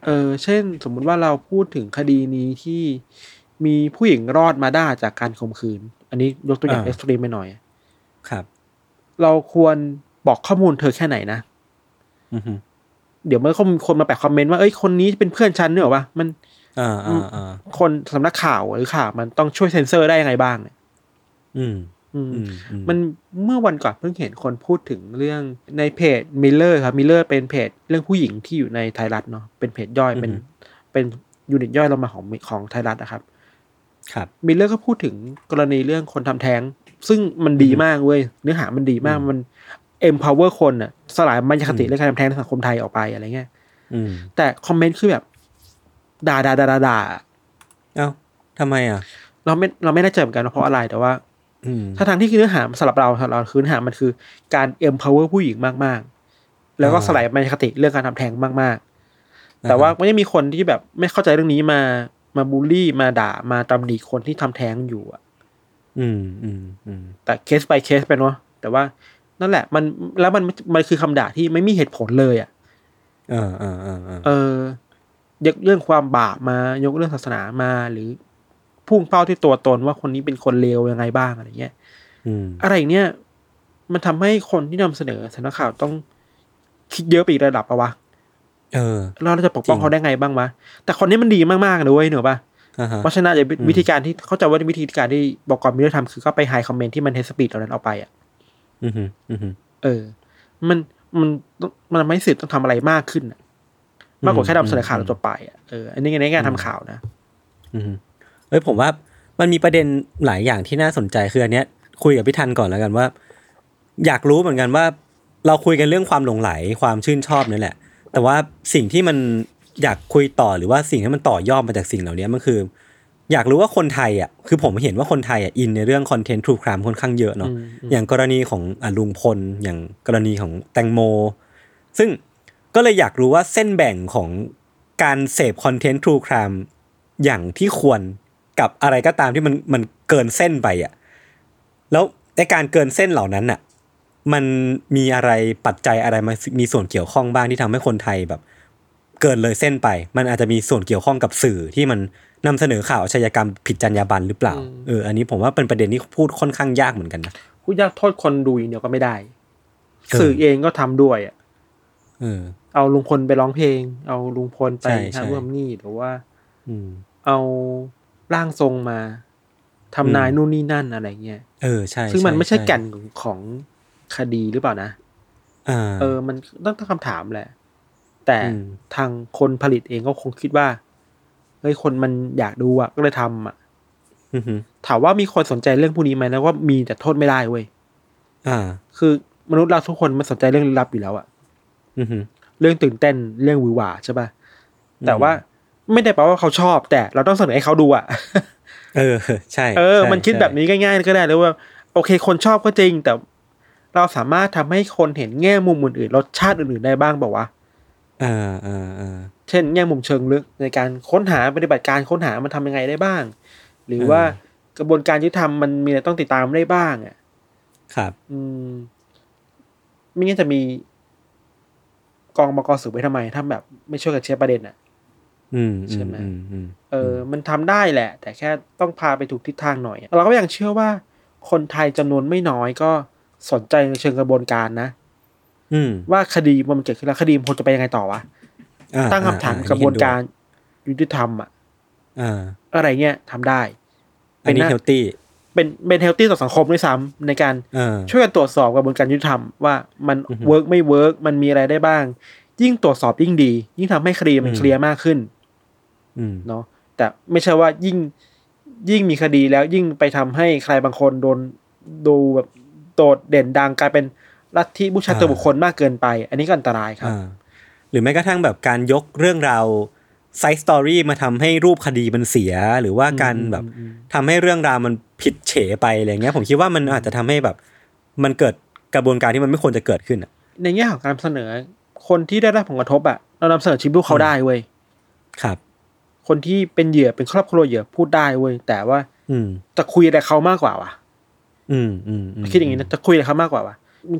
เออ เช่น สมมุติว่าเราพูดถึงคดีนี้ที่มีผู้หญิงรอดมาได้จากการข่มขืน อันนี้ยกตัวอย่างอ่าเอ็กซ์ตรีมไปหน่อย ครับ เราควรบอกข้อมูลเธอแค่ไหนนะอืมอืมเดี๋ยวเมื่อคนคนมาแปะคอมเมนต์ว่าเอ้ยคนนี้เป็นเพื่อนฉันเนี่ยหรอวะมันอ่าอ่าอ่าคนสำนักข่าวหรือข่าวมันต้องช่วยเซ็นเซอร์ได้ยังไงบ้างเนี่ยอืมอืมอืม อืม มันเมื่อวันก่อนเพิ่งเห็นคนพูดถึงเรื่องในเพจ Mirror ครับ Mirror เป็นเพจเรื่องผู้หญิงที่อยู่ในไทยรัฐเนาะเป็นเพจย่อยเป็นเป็น unit ย่อยลงมาของของไทยรัฐนะครับครับ Mirror ก็พูดถึงกรณีเรื่องคนทำแท้ง ซึ่งมันดีมากเว้ย เนื้อหามันดีมากมัน empower คนอะสลายมายาคติเรื่องการทำแท้งในสังคมไทยออกไปอะไรเงี้ยอืมแต่คอมเมนต์คือแบบด่าด่าด่าด่าด่าเอ้าทำไมอะ เราไม่เราไม่แน่ใจเหมือนกันว่าเพราะอะไรแต่ว่าอืมถ้าทางที่คือเนื้อหาสำหรับเราสำหรับเราคือเนื้อหามันคือการ empower ผู้หญิงมากๆ แล้วก็อ่าสลายมายาคติเรื่องการทำแท้งมากๆ แต่ว่าก็ยังมีคนที่แบบไม่เข้าใจเรื่องนี้มา มาบูลลี่มาด่ามาตำหนิคนที่ทำแท้งอยู่อะอืมอืมอืมแต่เคส by เคสไปเนาะแต่ว่านั่นแหละ มันแล้วมันมันคือคำด่าที่ไม่มีเหตุผลเลยอะเออเออเออเออเออยกเรื่องความบาปมายกเรื่องศาสนามาหรือพุ่งเป้าที่ตัวตนว่าคนนี้เป็นคนเลวยังไงบ้างอะไรเงี้ยอืมอะไรเนี้ยมันทำให้คนที่นำเสนอสำนักข่าวต้องคิดเยอะไปอีกระดับปะวะ เออแล้วเราจะปกป้องจริงเขาได้ไงบ้างวะแต่คนนี้มันดีมากๆนะเว้ยเหนือปะอ่าฮะเพราะฉะนั้นจะอืมวิธีการที่เข้าใจว่าวิธีการที่บอกกรมิเลืทำคือก็ไปไฮคอมเมนต์ที่มันเฮสปีดเหล่านั้นเอาไปอะอืมอืมอืมเออ มันมันมันทำให้สื่อต้องทำอะไรมากขึ้นอะมากกว่าแค่นำเสนอข่าวแล้วจบไปอะเอออันนี้ในงานทำข่าวนะอืมเอ้ยผมว่ามันมีประเด็นหลายอย่างที่น่าสนใจคืออันเนี้ย คุยกับพี่ทันก่อนแล้วกันว่า อยากรู้เหมือนกันว่า เราคุยกันเรื่องความหลงไหลความชื่นชอบนี่แหละ แต่ว่าสิ่งที่มันอยากคุยต่อหรือว่าสิ่งที่มันต่อยอดมาจากสิ่งเหล่านี้มันคือ อยากรู้ว่าคนไทยอะคือผมเห็นว่าคนไทยอะอินในเรื่องคอนเทนต์ทรูครามค่อนข้างเยอะเนาะอย่างกรณีของอะลุงพล อย่างกรณีของแตงโม ซึ่งก็เลยอยากรู้ว่าเส้นแบ่งของการเสพคอนเทนต์ทรูครามอย่างที่ควรกับอะไรก็ตามที่มันมันเกินเส้นไปอะแล้วในการเกินเส้นเหล่านั้นอะ มันมีอะไรปัจจัยอะไรมามีส่วนเกี่ยวข้องบ้างที่ทำให้คนไทยแบบ เกินเลยเส้นไป มันอาจจะมีส่วนเกี่ยวข้องกับสื่อที่มันนำเสนอข่าวอาชญากรรมผิดจรรยาบรรณหรือเปล่าเอออันนี้ผมว่าเป็นประเด็นที่พูดค่อนข้างยากเหมือนกันนะพูดยากโทษคนดูอย่างเดียวก็ไม่ได้เออสื่อเองก็ทำด้วยอะเออเอาลุงพลไปร้องเพลง เอาลุงพลไปใช่ใช่ทำร่วมนี่หรือว่า อืม เอาร่างทรงมาทำนายอืมนู่นนี่นั่นอะไรเงี้ยเออใช่ ซึ่งมันไม่ใช่ช่แก่นของ คดีหรือเปล่านะอ่าเออ มันต้องตั้งคำถามแหละ แต่อืมทางคนผลิตเองก็คงคิดว่าเฮ้ยคนมันอยากดูอะ ก็เลยทำอะอือหือถามว่ามีคนสนใจเรื่องพวกนี้ไหมนะว่ามีแต่โทษไม่ได้เว้ยอ่า คือมนุษย์เราทุกคนมันสนใจเรื่องลึกลับอยู่แล้วอะอือหือเรื่องตื่นเต้นเรื่องหวือหวาใช่ป่ะแต่ว่าไม่ได้แปลว่าเขาชอบ แต่เราต้องเสนอให้เขาดูอะ เออ ใช่ เออใช่มันคิดใช่แบบนี้ง่ายๆก็ได้เลยว่า โอเค คนชอบก็จริง แต่ เราสามารถทำให้คนเห็นแง่มุมอื่นๆรสชาติอื่นๆได้บ้างบอกว่าวะอ่าอ่าอ่าเช่น แง่มุมเชิงลึกในการค้นหาปฏิบัติการค้นหามันทำยังไงได้บ้าง หรือว่ากระบวนการยุติธรรมมันมีอะไรต้องติดตามได้บ้างอะครับ อืมไม่งั้นจะมีกองบกสืบไว้ทำไมถ้าแบบ ไม่ช่วยกันเช็คประเด็นอะอืมใช่ไหมอืมอืมเออ มันทำได้แหละ แต่แค่ต้องพาไปถูกทิศทางหน่อย เราก็ยังเชื่อว่าคนไทยจำนวนไม่น้อยก็ สนใจในเชิงกระบวนการนะ อืมว่าคดีมันเกิดขึ้นแล้วคดีมันควรจะไปยังไงต่อวะอ่าตั้งคำถามอ่กระบวนการยุติธรรมอะอ่าอะไรเงี้ยทำได้อันนี้เป็นหน้า healthy เป็นเป็น healthy ต่อสังคมด้วยซ้ำในการเออช่วยกันตรวจสอบกระบวนการยุติธรรมว่ามันอือฮึ work ไม่ work มันมีอะไรได้บ้าง ยิ่งตรวจสอบยิ่งดี ยิ่งทำให้คดีมันอืมเคลียร์มากขึ้นอืมเนาะแต่ไม่ใช่ว่ายิ่งยิ่งมีคดีแล้วยิ่งไปทำให้ใครบางคนโดนดูแบบโดดเด่นดังกลายเป็นลัทธิบูชาตัวบุคคลมากเกินไป อันนี้ก็อันตรายครับอ่าหรือแม้กระทั่งแบบการยกเรื่องราวside story มาทำให้รูปคดีมันเสีย หรือว่าการแบบทำให้เรื่องราวมันผิดเฉไปอะไรเงี้ย ผมคิดว่ามันอาจจะทำให้แบบ มันเกิดกระบวนการที่มันไม่ควรจะเกิดขึ้นอะในแง่ของการเสนอ คนที่ได้รับผลกระทบอะเรานำเสนอชีวิตลูกเขาได้เว้ยครับ คนที่เป็นเหยื่อเป็นครอบครัวเหยื่อพูดได้เว้ยแต่ว่า อืมจะคุยอะไรเขามากกว่าวะ อืมอืมมคิดอย่างนี้นะจะคุยอะไรเขามากกว่าวะ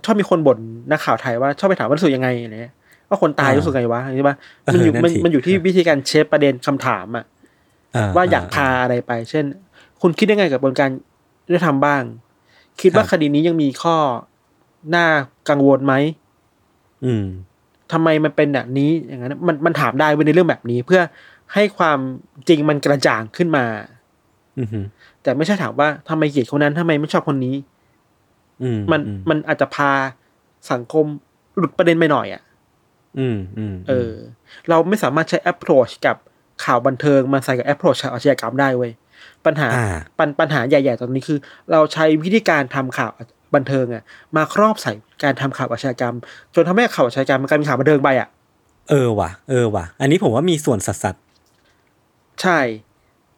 ชอบมีคนบ่นนักข่าวไทยว่าชอบไปถามว่ารู้สึกยังไงอะไรเงี้ยว่าคนตายรู้สึกไงวะใช่ปะมันอยู่มันมันอยู่ที่วิธีการเชฟประเด็นคำถามอะว่าอยากพาอะไรไป เช่น คุณคิดยังไงกับบนการได้ทำบ้าง คิดว่าคดีนี้ยังมีข้อน่ากังวลไหมอืมทำไมมันเป็นแบบนี้อย่างนั้นมันมันถามได้เว้ยในเรื่องแบบนี้เพื่อให้ความจริงมันกระจ่างขึ้นมา อืมอืม แต่ไม่ใช่ถามว่าทำไมเกลียดคนนั้นทำไมไม่ชอบคนนี้ อืมมันมันอาจจะพาสังคมหลุดประเด็นไปหน่อยอะ อืมอืมเออ เราไม่สามารถใช้ approach กับข่าวบันเทิงมาใส่กับ approach ข่าวอาชญากรรมได้เว้ยปัญหาอ่าปัญปัญหาใหญ่ ๆ ตอนนี้คือ เราใช้วิธีการทำข่าวบันเทิงอะ มาครอบใส่การทำข่าวอาชญากรรม จนทำให้ข่าวอาชญากรรมมันกลายเป็นข่าวบันเทิงไปอะเออว่ะเออว่ะ อันนี้ผมว่ามีส่วนสัสสัสใช่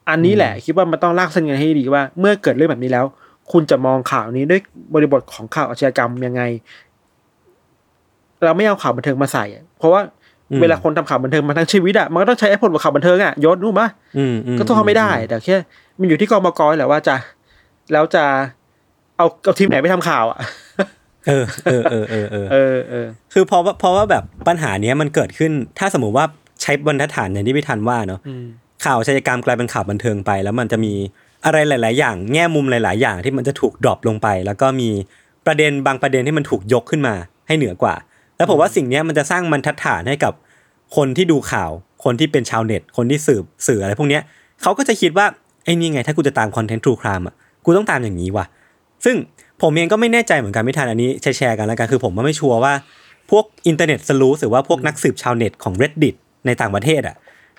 อันนี้แหละคิดว่ามันต้องลากเส้นกันให้ดีว่า เมื่อเกิดเรื่องแบบนี้แล้ว คุณจะมองข่าวนี้ด้วยบริบทของข่าวอาชญากรรมยังไง เราไม่เอาข่าวบันเทิงมาใส่อะเพราะว่าเวลาคนทำข่าวบันเทิงมาทั้งชีวิตอะมันก็ต้องใช้แอปพลข่าวบันเทิงอะยศรู้ปะอืมอืมก็โทษเขาไม่ได้ แต่แค่มันอยู่ที่กองบกแหละว่าจะแล้วจะเอาเอาทีมไหนไปทำข่าวอะเออเออเออเออเออเออเออคือเพราะว่าเพราะว่าแบบปัญหาเนี้ยมันเกิดขึ้น ถ้าสมมติว่าใช้บรรทัดฐานอย่างที่พี่ทันว่าเนาะอืม ข่าวอาชญากรรมกลายเป็นข่าวบันเทิงไป แล้วมันจะมีอะไรหลาย ๆ อย่าง แง่มุมหลาย ๆ อย่างที่มันจะถูก drop ลงไป แล้วก็มีประเด็นบางประเด็นที่มันถูกยกขึ้นมาให้เหนือกว่า แล้วผมว่าสิ่งนี้มันจะสร้างบรรทัดฐานให้กับคนที่ดูข่าว คนที่เป็นชาวเน็ต คนที่สืบสื่ออะไรพวกนี้เขาก็จะคิดว่าไอ้นี่ไง ถ้ากูจะตามคอนเทนต์ true crime อะกูต้องตามอย่างนี้ว่ะ ซึ่งผมเองก็ไม่แน่ใจเหมือนกันพี่ทันอันนี้แชร์กันแล้วกันคือผมว่าไม่ชัวร์ว่าพวก internet sleuth หรือว่าพวกนักสืบชาวเน็ตของ reddit ในต่างประเทศอะ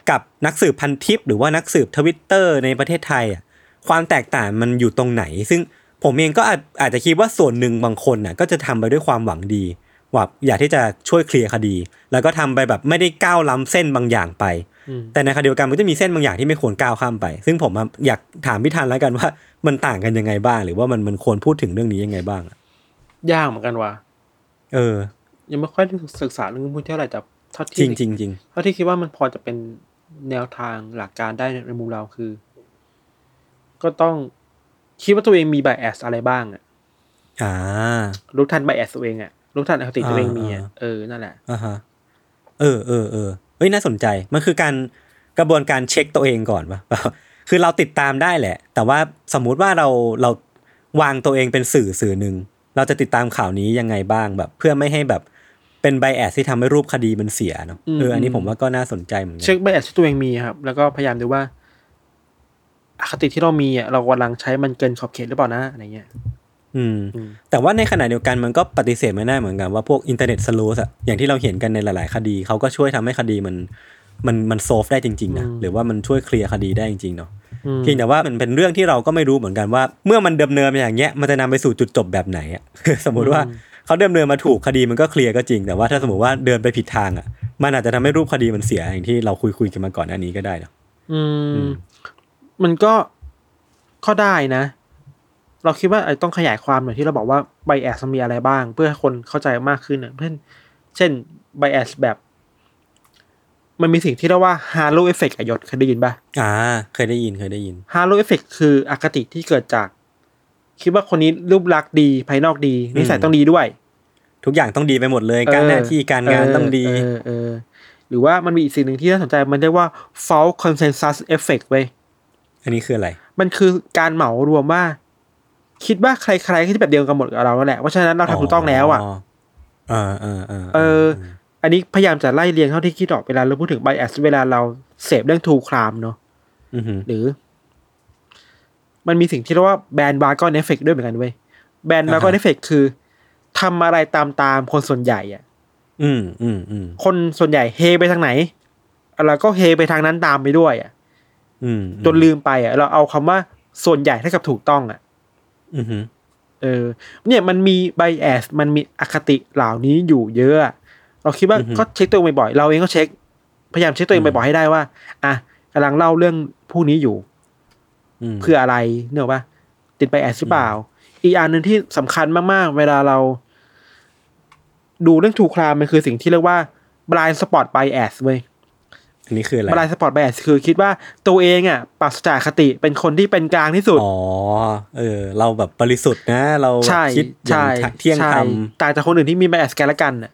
กับนักสืบพันทิปหรือว่านักสืบทวิตเตอร์ในประเทศไทยอะความแตกต่างมันอยู่ตรงไหน ซึ่งผมเองก็อาจอาจจะคิดว่าส่วนหนึ่งบางคนน่ะก็จะทำไปด้วยความหวังดีว่าอยากที่จะช่วยเคลียร์คดี แล้วก็ทำไปแบบไม่ได้ก้าวล้ำเส้นบางอย่างไปอืมแต่ในขณะเดียวกันมันก็จะมีเส้นบางอย่างที่ไม่ควรก้าวข้ามไป ซึ่งผมอะอยากถามพี่ทันแล้วกันว่ามันต่างกันยังไงบ้าง หรือว่ามันมันควรพูดถึงเรื่องนี้ยังไงบ้างอะยากเหมือนกันว่ะเออ ยังไม่ค่อยได้ศึกษาเรื่องพวกนี้เท่าไหร่แต่เท่าจริที่งจริงจริงเท่าที่คิดว่ามันพอจะเป็น แนวทางหลักการได้ในมุมเราคือ ก็ต้องคิดว่าตัวเองมี bias อะไรบ้างอะอ่ารู้ทัน bias ตัวเองอะรู้ทันอคติตัวเองมีอะอ่าเออนั่นแหละอ่าฮะเออเออเออเฮ้ยน่าสนใจมันคือการกระบวนการเช็คตัวเองก่อนปะคือเราติดตามได้แหละ แต่ว่าสมมุติว่าเราเราวางตัวเองเป็นสื่อสื่อหนึ่งเราจะติดตามข่าวนี้ยังไงบ้างแบบ เพื่อไม่ให้แบบ เป็น bias ที่ทำให้รูปคดีมันเสียเนาะอืมเอออันนี้อืมผมว่าก็น่าสนใจเหมือนกัเช็ค bias ที่ตัวเองมีครับ แล้วก็พยายามดูว่าอคติที่เรามีอะเรากำลังใช้มันเกินขอบเขตหรือเปล่านะอะไรเงี้ยอืมอืม แต่ว่าในขณะเดียวกันมันก็ปฏิเสธไม่ได้เหมือนกันว่าพวก internet sleuths อะอย่างที่เราเห็นกันในหลาย ๆ คดีเขาก็ช่วยทำให้คดีมัน มันมัน solve ได้จริง ๆ นะหรือว่ามันช่วยเคลียร์คดีได้จริง ๆ เนาะอืมเพียงแต่ว่ามันเป็นเรื่องที่เราก็ไม่รู้เหมือนกันว่า เมื่อมันดำเนินมาอย่างเงี้ยมันจะนำไปสู่จุดจบแบบไหนอะสมมุติว่า เขาดำเนินมาถูกคดีมันก็เคลียร์ก็จริง แต่ว่าถ้าสมมติว่าเดินไปผิดทางอะ มันอาจจะทำให้รูปคดีมันเสียอย่างที่เราคุยคุยๆกันมาก่อนอันนี้ก็ได้เนอะอือืมมมันก็ก็ได้นะ เราคิดว่าไอ้ต้องขยายความหน่อยที่เราบอกว่า bias มันมีอะไรบ้าง เพื่อให้คนเข้าใจมากขึ้นนะเช่นเช่น bias แบบ มันมีสิ่งที่เรียกว่า halo effect อะยศเคยได้ยินปะอ่า เคยได้ยินเคยได้ยิน halo effect คืออคติที่เกิดจาก คิดว่าคนนี้รูปลักษณ์ดีภายนอกดีนิสัยต้องดีด้วย ทุกอย่างต้องดีไปหมดเลย การหน้าที่การงานต้องดีเออเออหรือว่ามันมีอีกสิ่งหนึ่งที่น่าสนใจมันเรียกว่า false consensus effect เว้ยอันนี้คืออะไร มันคือการเหมารวมว่า คิดว่าใครๆก็ที่แบบเดียวกันหมดกับเราแล้วแหละเพราะฉะนั้นเราทำถูกต้องแล้วอะอ่าอ่าอ่าเออ อันนี้พยายามจะไล่เรียงเท่าที่คิดออกเวลาเราพูดถึง bias เวลาเราเสพเรื่องทูครามเนาะอือหือหรือ มันมีสิ่งที่เรียกว่า bandwagon effect ด้วยเหมือนกันเว้ย bandwagon effect คือทำอะไรตามตามคนส่วนใหญ่อะ อืมอืมอืมคนส่วนใหญ่เฮไปทางไหนเราก็เฮไปทางนั้นตามไปด้วย อะ อืมจนลืมไปอะ เราเอาคำว่าส่วนใหญ่เท่ากับถูกต้องอะอือหือเออ เนี่ยมันมีไบแอสมันมีอคติเหล่านี้อยู่เยอะอะเราคิดว่าอือฮึก็เช็คตัวเองบ่อยๆเราเองก็เช็ค พยายามเช็คตัวเองบ่อยๆให้ได้ว่า อะกำลังเล่าเรื่องผู้นี้อยู่ม เพื่ออะไรเนกอะปะติดไบแอสหรือเปล่า อีกอันหนึ่งที่สำคัญมากๆ เวลาเรา ดูเรื่องทูครามมันคือสิ่งที่เรียกว่า blind spot bias เว้ยอันนี้คืออะไร blind spot bias คือคิดว่าตัวเองอะปราศจากคติเป็นคนที่เป็นกลางที่สุด อ๋อ เออ เราแบบบริสุทธิ์นะ เราใช่คิดอย่าใช่งเที่ยงใช่ธรรมต่างจากคนอื่นที่มี bias กันและกันน่ะ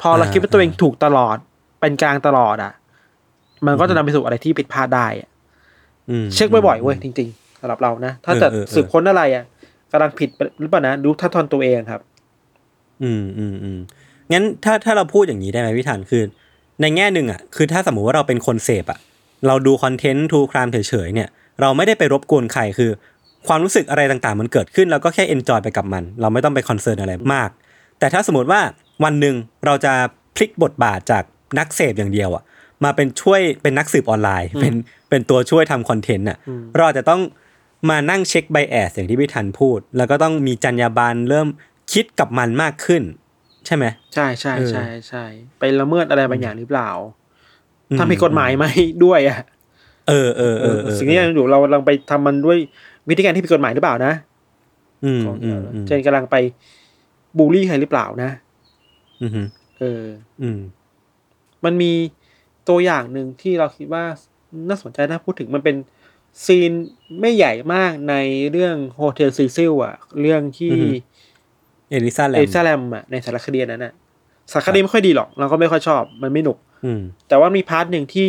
พอเราอ่าคิดว่าตัวเองอ่าถูกตลอด เป็นกลางตลอดอะ มันก็จะนำไปสู่อะไรที่ผิดพลาดได้อะอืม เช็คบ่อยๆเว้ยจริงๆสำหรับเรานะ ถ้าจะเออเออเออสืบค้นอะไรอะกำลังผิดหรือเปล่านะดูท่าทอนตัวเองครับ อืมอืมอืมงั้นถ้าถ้าเราพูดอย่างนี้ได้ไหมพี่ธันคือ ในแง่หนึ่งอะคือถ้าสมมุติว่าเราเป็นคนเสพอะ เราดูคอนเทนต์ true crime เฉยๆเนี่ย เราไม่ได้ไปรบกวนใครคือ ความรู้สึกอะไรต่างๆ มันเกิดขึ้นเราก็แค่ enjoy ไปกับมัน เราไม่ต้องไป concern อะไรมาก แต่ถ้าสมมติว่าวันหนึ่งเราจะพลิกบทบาทจากนักเสพอย่างเดียวอะ มาเป็นช่วยเป็นนักสืบออนไลน์ เป็นเป็นตัวช่วยทำคอนเทนต์อะเราอาจจะต้องมานั่งเช็ค bias อย่างที่พี่ทันพูด แล้วก็ต้องมีจรรยาบรรณเริ่มคิดกับมันมากขึ้น ใช่ไหมใช่ใช่เออใช่ใช่ไปละเมิดอะไรบางอย่างหรือเปล่าอืมทำผิดกฎหมายไหมด้วยอะเออเออเออเออสิ่งที่ยังอยู่เรากำลังไปทำมันด้วยวิธีการที่ผิดกฎหมายหรือเปล่านะ อืมอืมอืมเช่นกำลังไปบูลลี่ใครหรือเปล่านะ อืมอืมเออ อืมมันมี ตัวอย่างหนึ่งที่เราคิดว่าน่าสนใจน่าพูดถึงมันเป็นซีนไม่ใหญ่มากในเรื่อง Hotel Cecil อะ เรื่องที่ Elisa Lam Elisa Lam อะในสารคดีอันนั้นอะสารคดีไม่ค่อยดีหรอก เราก็ไม่ค่อยชอบ มันไม่หนุกอืมแต่ว่ามี part หนึ่งที่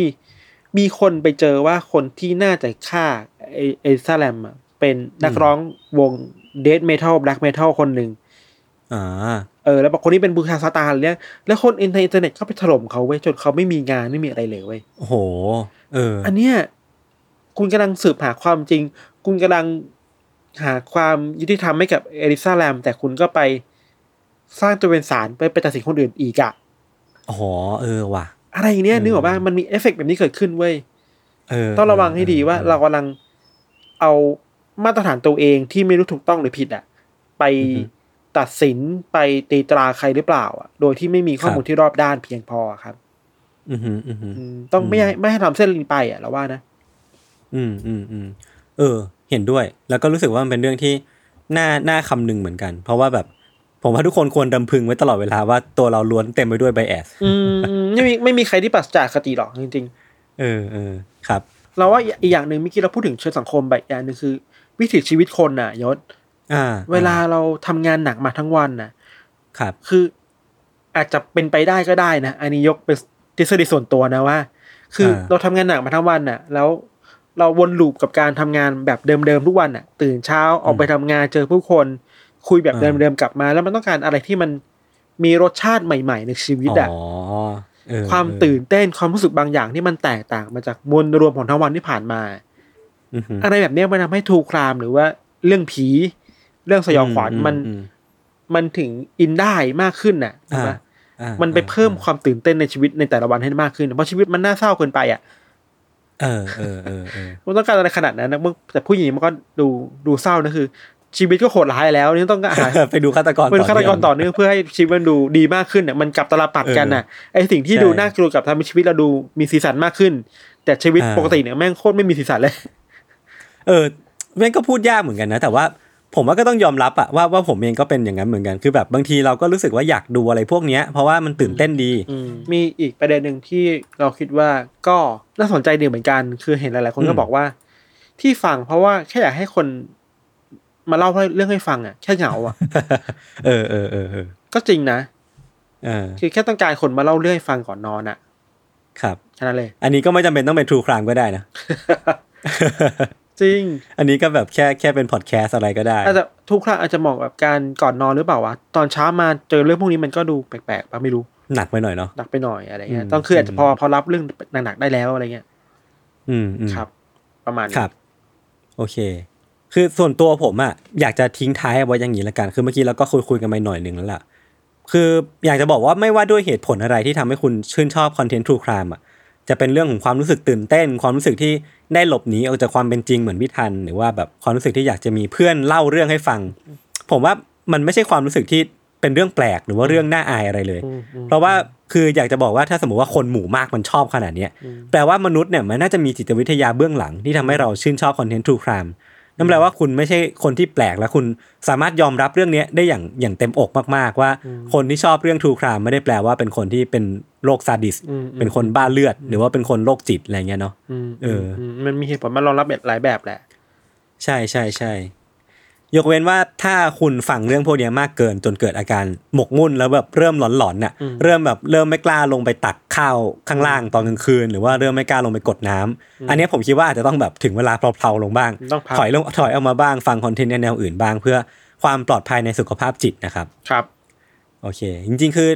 มีคนไปเจอว่าคนที่น่าจะฆ่า Elisa Lam อะเป็นนักร้องวงเด a เมทัลแบล็กเมทัลคนหนึ่งอ่า เออแล้วบอกคนนี้เป็นบูชาซาตานอะไรเนี่ยแล้วคนในอินเทอร์เน็ตเข้าไปถล่มเขาเว้ยจนเขาไม่มีงานไม่มีอะไรเลยเว้ยโอ้โห เออ อันเนี้ยคุณกำลังสืบหาความจริง คุณกำลังหาความยุติธรรมให้กับเอลิซาแลมแต่คุณก็ไปสร้างตัวเป็นสารไปไปตัดสินคนอื่นอีกอะอ๋อเออว่ะ อะไรอย่างเนี้ยเออนึกออกป่ะมันมีเอฟเฟกต์แบบนี้เกิดขึ้นเว้ยเออต้องระวังให้ดีว่าเรากำลังเอามาตรฐานตัวเองที่ไม่รู้ถูกต้องหรือผิดอะไปอือฮึ ตัดสินไปตีตราใครหรือเปล่า อะ โดยที่ไม่มีข้อมูลครับที่รอบด้านเพียงพอครับอืมอืมอืมอืมอืมต้องไม่ให้ไม่ให้ทำเส้นลิงไปอะเราว่านะ อืมอืมอืมเออ เห็นด้วย แล้วก็รู้สึกว่ามันเป็นเรื่องที่น่าน่าคำนึงเหมือนกัน เพราะว่าแบบผมว่าทุกคนควรดำพึงไว้ตลอดเวลาว่าตัวเราล้วนเต็มไปด้วยไบแอสอืมไม่มีไม่มีใครที่ปราศจากคติหรอกจริงเออเออครับๆเราว่าอีกอย่างหนึ่งเมื่อกี้เราพูดถึงเชิงสังคมแบบอย่างหนึ่งคือ วิถีชีวิตคนน่ะยศอ่า เวลาเราทำงานหนักมาทั้งวันน่ะครับ คืออาจจะเป็นไปได้ก็ได้นะ อันนี้ยกเป็นทฤษฎีส่วนตัวนะว่า คืออาเราทำงานหนักมาทั้งวันน่ะ แล้วเราวนลูปกับการทำงานแบบเดิมๆทุกวันน่ะ ตื่นเช้าออกไปทำงานเจอผู้คนคุยแบบอ่าเดิมๆกลับมา แล้วมันต้องการอะไรที่มันมีรสชาติใหม่ๆในชีวิตอะอ๋อเออความเออตื่นเต้นความรู้สึกบางอย่างที่มันแตกต่างมาจากมวลรวมของทั้งวันที่ผ่านมาอือฮึอะไรแบบเนี้ยมันทำให้ทูครามหรือว่าเรื่องผี เรื่องสยองขวัญอืมันอืมันถึงอินได้มากขึ้นน่ะถูกไหมอ่าอ่ามันไปเพิ่มความตื่นเต้นในชีวิตในแต่ละวันให้มากขึ้น เพราะชีวิตมันน่าเศร้าเกินไปอะเออเออเออเออมันต้องการอะไรขนาดนั้นนะมึงแต่ผู้หญิงมันก็ดูดูเศร้านะคือ ชีวิตก็โหดร้ายแล้วนี่ต้องหาไปดูฆาตกรเป็นฆาตกรต่อเนื่องเนื่องเพื่อให้ชีวิตมันดูดีมากขึ้นน่ะมันกลับตลปัดกันน่ะไอสิ่งที่ใช่ดูน่ากลัวกับทำให้ชีวิตเราดูมีสีสันมากขึ้น แต่ชีวิตอ่าปกติเนี่ยแม่งโคตรไม่มีสีสันเลย เออแม่งก็พูดยากเหมือนกันนะแต่ว่า ผมว่าก็ต้องยอมรับอะว่าว่าผมเองก็เป็นอย่างนั้นเหมือนกันคือแบบบางทีเราก็รู้สึกว่าอยากดูอะไรพวกเนี้ยเพราะว่ามันตื่นเต้นดี มีอีกประเด็นหนึ่งที่เราคิดว่าก็น่าสนใจดีเหมือนกัน คือเห็นหลาย ๆ คนก็อืมบอกว่า ที่ฟังเพราะว่าแค่อยากให้คน มาเล่าเรื่องให้ฟังอะแค่เหงาอะเออเออเออเออก็จริงนะเออคือแค่ต้องการคนมาเล่าเรื่องให้ฟังก่อนนอนอะครับแค่นั้นเลย อันนี้ก็ไม่จำเป็นต้องเป็น True Crime ก็ได้นะ จริง อันนี้ก็แบบแค่แค่เป็นพอดแคสอะไรก็ได้อาจจะทุกครั้งอาจจะเหมาะกับการก่อนนอนหรือเปล่าวะตอนเช้ามาเจอเรื่องพวกนี้มันก็ดูแปลกๆปะไม่รู้หนักไปหน่อยเนาะหนักไปหน่อยอะไรเงี้ยอืมต้องคืออาจจะพออืมพอรับเรื่องหนักๆได้แล้วอะไรเงี้ยอืมอืมครับ ประมาณนี้ครับ โอเค คือส่วนตัวผมอะอยากจะทิ้งท้ายเอาไว้อย่างนี้ละกัน คือเมื่อกี้เราก็คุยคุยกันไปหน่อยหนึ่งแล้วล่ะคืออยากจะบอกว่าไม่ว่าด้วยเหตุผลอะไรที่ทำให้คุณชื่นชอบคอนเทนต์ True Crime อะ จะเป็นเรื่องของความรู้สึกตื่นเต้น ความรู้สึกที่ได้หลบหนีออกจากความเป็นจริงเหมือนพี่ทัน หรือว่าแบบความรู้สึกที่อยากจะมีเพื่อนเล่าเรื่องให้ฟัง ผมว่ามันไม่ใช่ความรู้สึกที่เป็นเรื่องแปลกหรือว่าเรื่องน่าอายอะไรเลยอืมอืมเพราะว่าคืออยากจะบอกว่าถ้าสมมติว่าคนหมู่มากมันชอบขนาดเนี้ยแปลว่ามนุษย์เนี่ยมันน่าจะมีจิตวิทยาเบื้องหลังที่ทำให้เราชื่นชอบคอนเทนต์ True Crime นั่นแปลว่าคุณไม่ใช่คนที่แปลกและคุณสามารถยอมรับเรื่องเนี้ยได้อย่างอย่างเต็มอกมาก ๆ ว่า คนที่ชอบเรื่อง True Crime ไม่ได้แปลว่าเป็นคนที่เป็นโรคซาดิสอืมเป็นคนบ้าเลือด หรือว่าเป็นคนโรคจิตอะไรเงี้ยเนาะอืมเออมมันมีเหตุผลมารองรับแบบหลายแบบแหละ ใช่ใช่ใช่ ยกเว้นว่าถ้าคุณฟังเรื่องพวกเนี้ยมากเกินจนเกิดอาการหมกมุ่นแล้วแบบเริ่มหลอนๆน่ะเริ่มแบบเริ่มไม่กล้าลงไปตักข้าวข้างล่างตอนกลางคืน หรือว่าเริ่มไม่กล้าลงไปกดน้ำอันเนี้ยผมคิดว่าอาจจะต้องแบบถึงเวลาเพลาๆลงบ้างต้องพักถอยลงถอยออกมาบ้างฟังคอนเทนต์แนวอื่นบ้าง เพื่อความปลอดภัยในสุขภาพจิตนะครับครับโอเค จริงๆคือ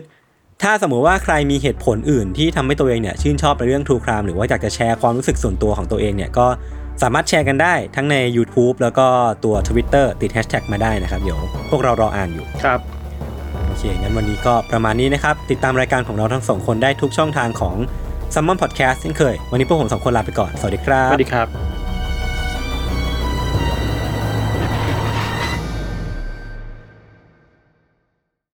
ถ้าสมมุติว่าใครมีเหตุผลอื่นที่ทำให้ตัวเองเนี่ยชื่นชอบในเรื่อง True Crime หรือว่าอยากจะแชร์ความรู้สึกส่วนตัวของตัวเองเนี่ยก็ สามารถแชร์กันได้ทั้งใน YouTube แล้วก็ตัว Twitter ติด Hashtag มาได้นะครับ เดี๋ยวพวกเรารออ่านอยู่ครับโอเค งั้นวันนี้ก็ประมาณนี้นะครับ ติดตามรายการของเราทั้งสองคนได้ทุกช่องทางของ s ัมมอนพอดแคสต์เช่นเคย วันนี้พวกผมสองคนลาไปก่อน สวัสดีครัสบวัสดีครับ